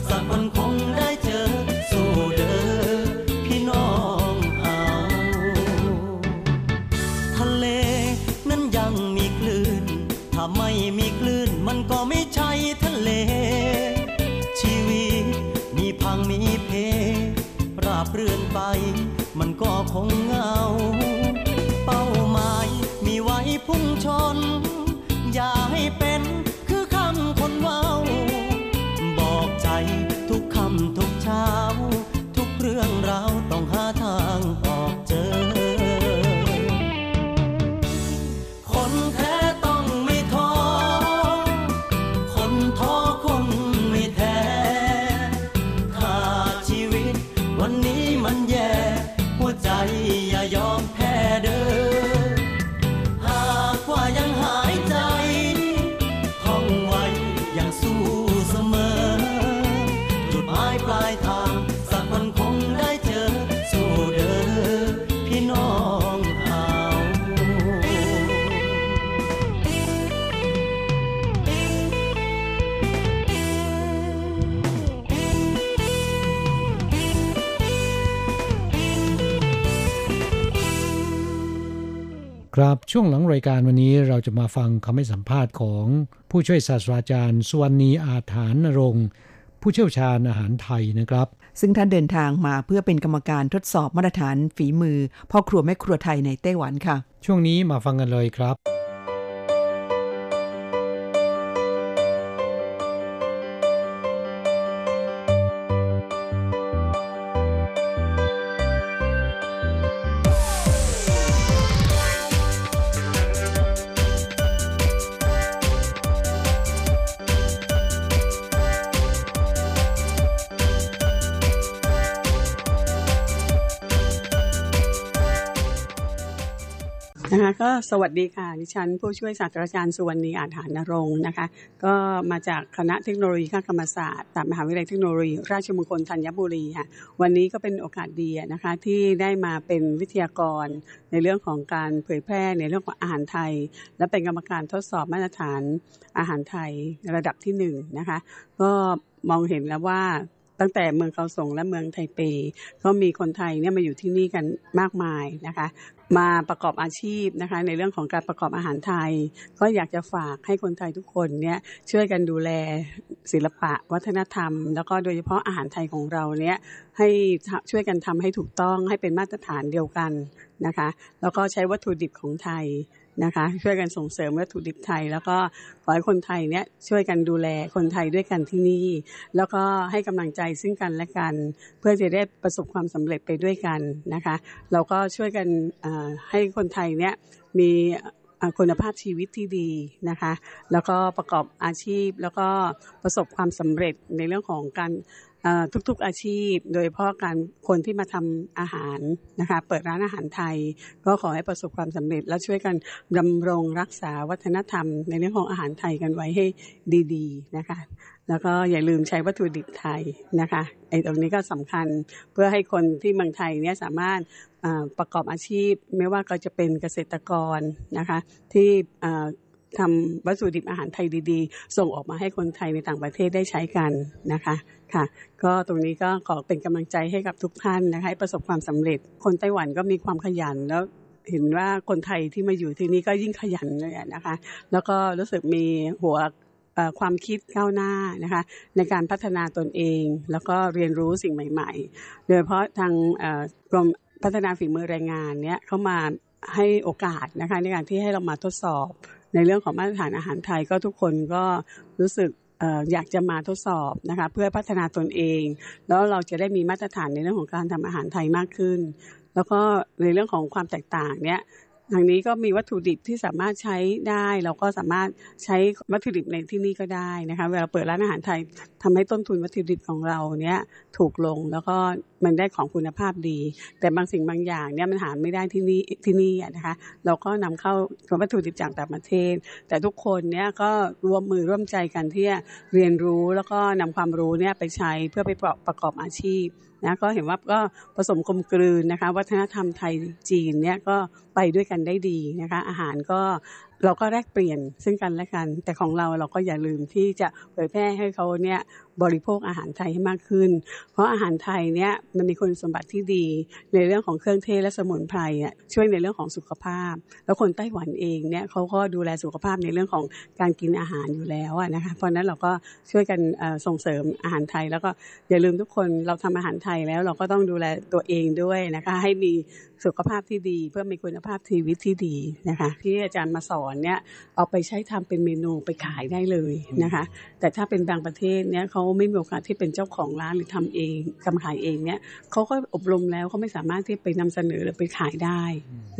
สักวันคงได้เจอ สู้เด้อพี่น้องเอาทะเลนั้นยังมีคลื่น ถ้าไม่มีคลื่นมันก็ไม่ใช่ทะเล ชีวิตมีพังมีเพ ราบเรื่อนไป มันก็คงเงา เป้าหมายมีไว้พุ่งชน ครับช่วงหลังรายการวันนี้เราจะมาฟังคำให้สัมภาษณ์ของผู้ช่วยศาสตราจารย์สุวรรณีอาถานนรงค์ผู้เชี่ยวชาญอาหารไทยนะครับ ซึ่งท่านเดินทางมาเพื่อเป็นกรรมการทดสอบมาตรฐานฝีมือพ่อครัวแม่ครัวไทยในไต้หวันค่ะ ช่วงนี้มาฟังกันเลยครับ คะก็สวัสดีค่ะ ดิฉันผู้ช่วยศาสตราจารย์สุวรรณีอาถานนรงค์นะคะ ก็มาจากคณะเทคโนโลยีข้ากรรมศาสตร์จากมหาวิทยาลัยเทคโนโลยี ราชมงคลธัญบุรีค่ะ วันนี้ก็เป็นโอกาสดีนะคะที่ได้มาเป็นวิทยากรในเรื่องของการเผยแพร่ในเรื่องของอาหารไทย และเป็นกรรมการทดสอบมาตรฐานอาหารไทยระดับที่หนึ่งนะคะก็มองเห็นแล้วว่า ตั้งแต่เมืองเขาสงและเมืองไทเป ก็มีคนไทยเนี่ยมาอยู่ที่นี่กันมากมายนะคะ มาประกอบอาชีพนะคะ ในเรื่องของการประกอบอาหารไทย ก็อยากจะฝากให้คนไทยทุกคนเนี่ยช่วยกันดูแลศิลปะ วัฒนธรรม แล้วก็โดยเฉพาะอาหารไทยของเราเนี่ยให้ช่วยกันทำให้ถูกต้องให้เป็นมาตรฐานเดียวกันนะคะ แล้วก็ใช้วัตถุดิบของไทย นะคะ ช่วยกันส่งเสริมวัตถุดิบไทย แล้วก็ขอให้คนไทยเนี่ยช่วยกันดูแลคนไทยด้วยกันที่นี่ แล้วก็ให้กำลังใจซึ่งกันและกัน เพื่อจะได้ประสบความสำเร็จไปด้วยกันนะคะเราก็ช่วยกันให้คนไทยเนี่ยมีคุณภาพชีวิตที่ดีนะคะ แล้วก็ประกอบอาชีพแล้วก็ประสบความสำเร็จในเรื่องของการ ทุกๆอาชีพ โดยเฉพาะการคนที่มาทำอาหารนะคะเปิดร้านอาหารไทย ก็ขอให้ประสบความสำเร็จ และช่วยกันดำรงรักษาวัฒนธรรม ในเรื่องของอาหารไทยกันไว้ให้ดีๆนะคะแล้วก็อย่าลืมใช้วัตถุดิบไทยนะคะไอ้ตรงนี้ก็สำคัญเพื่อให้คนที่เมืองไทยเนี่ยสามารถประกอบอาชีพ ไม่ว่าก็จะเป็นเกษตรกรนะคะที่ ทำวัตถุดิบอาหารไทยดีๆ ส่งออกมาให้คนไทยในต่างประเทศได้ใช้กันนะคะค่ะ ก็ตรงนี้ก็ขอเป็นกำลังใจให้กับทุกท่านนะคะให้ประสบความสำเร็จ คนไต้หวันก็มีความขยันแล้วเห็นว่าคนไทยที่มาอยู่ที่นี่ก็ยิ่งขยันเลยนะคะ แล้วก็รู้สึกมีหัวความคิดก้าวหน้านะคะในการพัฒนาตนเอง แล้วก็เรียนรู้สิ่งใหม่ ๆ โดยเฉพาะทางกรมพัฒนาฝีมือแรงงานเนี้ยเข้ามาให้โอกาสนะคะในการที่ให้เรามาทดสอบ ในเรื่องของมาตรฐานอาหารไทยก็ทุกคนก็รู้สึกอยากจะมาทดสอบนะคะเพื่อพัฒนาตนเอง แล้วเราจะได้มีมาตรฐานในเรื่องของการทำอาหารไทยมากขึ้น แล้วก็ในเรื่องของความแตกต่างเนี้ย ทางนี้ก็มีวัตถุดิบที่สามารถใช้ได้ เราก็สามารถใช้วัตถุดิบในที่นี่ก็ได้นะคะเวลาเปิดร้านอาหารไทยทำให้ต้นทุนวัตถุดิบของเราเนี้ยถูกลงแล้วก็มันได้ของคุณภาพดี แต่บางสิ่งบางอย่างเนี่ยมันหาไม่ได้ที่นี่ที่นี่นะคะเราก็นำเข้าวัตถุดิบจากต่างประเทศ แต่ทุกคนเนี่ยก็ร่วมมือร่วมใจกันที่จะเรียนรู้แล้วก็นำความรู้เนี่ยไปใช้เพื่อไปประกอบอาชีพ นะก็เห็นว่าก็ผสมกลมกลืนนะคะ วัฒนธรรมไทยจีนเนี่ยก็ไปด้วยกันได้ดีนะคะ อาหารก็เราก็แลกเปลี่ยนซึ่งกันและกัน แต่ของเราเราก็อย่าลืมที่จะเผยแพร่ให้เขาเนี่ย บริโภคอาหารไทยให้มากขึ้น เพราะอาหารไทยเนี่ยมันมีคุณสมบัติที่ดี ในเรื่องของเครื่องเทศและสมุนไพรอะช่วยในเรื่องของสุขภาพ แล้วคนไต้หวันเองเนี่ยเขาก็ดูแลสุขภาพในเรื่องของการกินอาหารอยู่แล้วนะคะเพราะนั้นเราก็ช่วยกันส่งเสริมอาหารไทย แล้วก็อย่าลืมทุกคนเราทำอาหารไทยแล้วเราก็ต้องดูแลตัวเองด้วยนะคะให้มีสุขภาพที่ดี เพื่อมีคุณภาพชีวิตที่ดีนะคะที่อาจารย์มาสอนเนี่ยเอาไปใช้ทำเป็นเมนูไปขายได้เลยนะคะ แต่ถ้าเป็นบางประเทศเนี่ยเขาไม่มีโอกาสที่เป็นเจ้าของร้านหรือทำเองทำขายเองเนี่ยเขาก็อบรมแล้วเขาไม่สามารถที่ไปนำเสนอหรือไปขายได้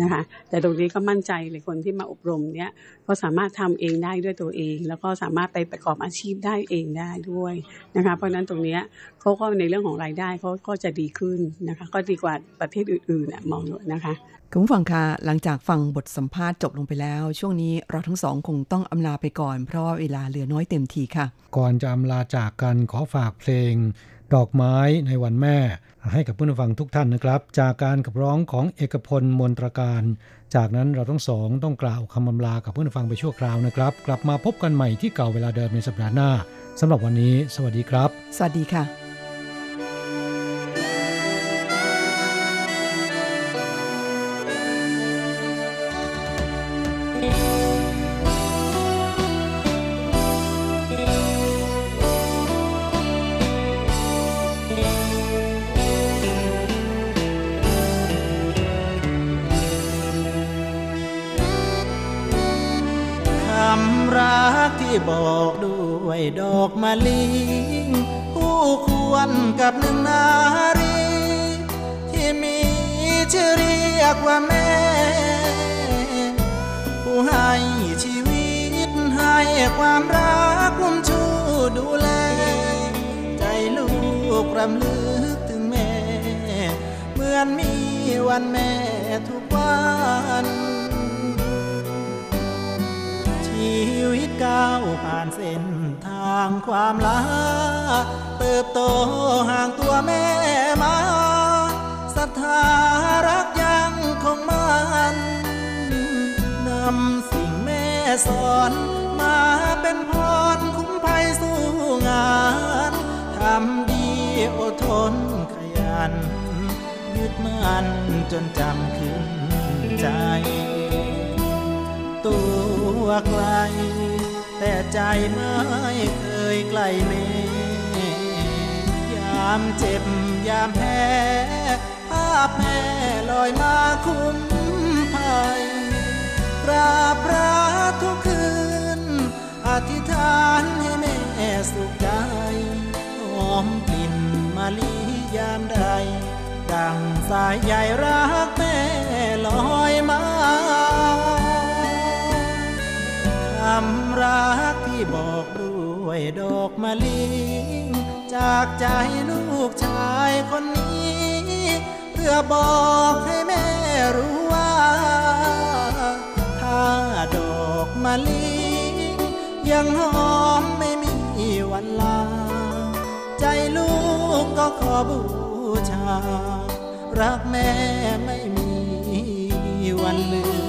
นะคะ แต่ตรงนี้ก็มั่นใจเลยคนที่มาอบรมเนี่ยก็สามารถทำเองได้ด้วยตัวเอง แล้วก็สามารถไปประกอบอาชีพได้เองได้ด้วยนะคะ เพราะฉะนั้นตรงนี้เขาก็ในเรื่องของรายได้เขาก็จะดีขึ้นนะคะ ก็ดีกว่าประเทศอื่นๆมองดูนะคะ คุณผู้ฟังคะหลังจากฟังบทสัมภาษณ์จบลงไปแล้ว ช่วงนี้เราทั้งสองคงต้องอำลาไปก่อน เพราะว่าเวลาเหลือน้อยเต็มทีค่ะ ก่อนจะอำลาจากกันขอฝากเพลง ดอกไม้ในวันแม่ ให้กับผู้ฟังทุกท่านนะครับ จากการขับร้องของเอกพลมนตรการ จากนั้นเราทั้งสองต้องกล่าวคำอำลากับผู้ฟังไปชั่วคราวนะครับ กลับมาพบกันใหม่ที่เก่าเวลาเดิมในสัปดาห์หน้าสำหรับวันนี้ สวัสดีครับ สวัสดีค่ะ กับหนึ่งนารี ที่มีชื่อเรียกว่าแม่ ผู้ให้ชีวิตให้ความรักคุ้มชูดูแล ใจลูกรำลึกถึงแม่ เหมือนมีวันแม่ทุกวันชีวิตก้าวผ่านเส้น ทางความลาเติบโตห่างตัวแม่มาศรัทธารักยังคงมันนำสิ่งแม่สอนมาเป็นพรคุ้มภัยสู้งานทำดีอดทนขยันยึดมั่นจนจำขึ้นใจ ตัวไกล แต่ใจไม่เคยไกลเมยามเจ็บยามแพ้ภาพแม่ลอยมาคุ้มภัยกราบระทุกคืน อธิษฐานให้แม่สุขใจหอมกลิ่นมะลิยามใด ดังสายใยรักแม่ลอยมาำรักที่บอกด้วยดอกมะลิจากใจลูกชายคนนี้ เพื่อบอกให้แม่รู้ว่า ถ้าดอกมะลิยังหอมไม่มีวันลา ใจลูกก็ขอบูชา รักแม่ไม่มีวันลืม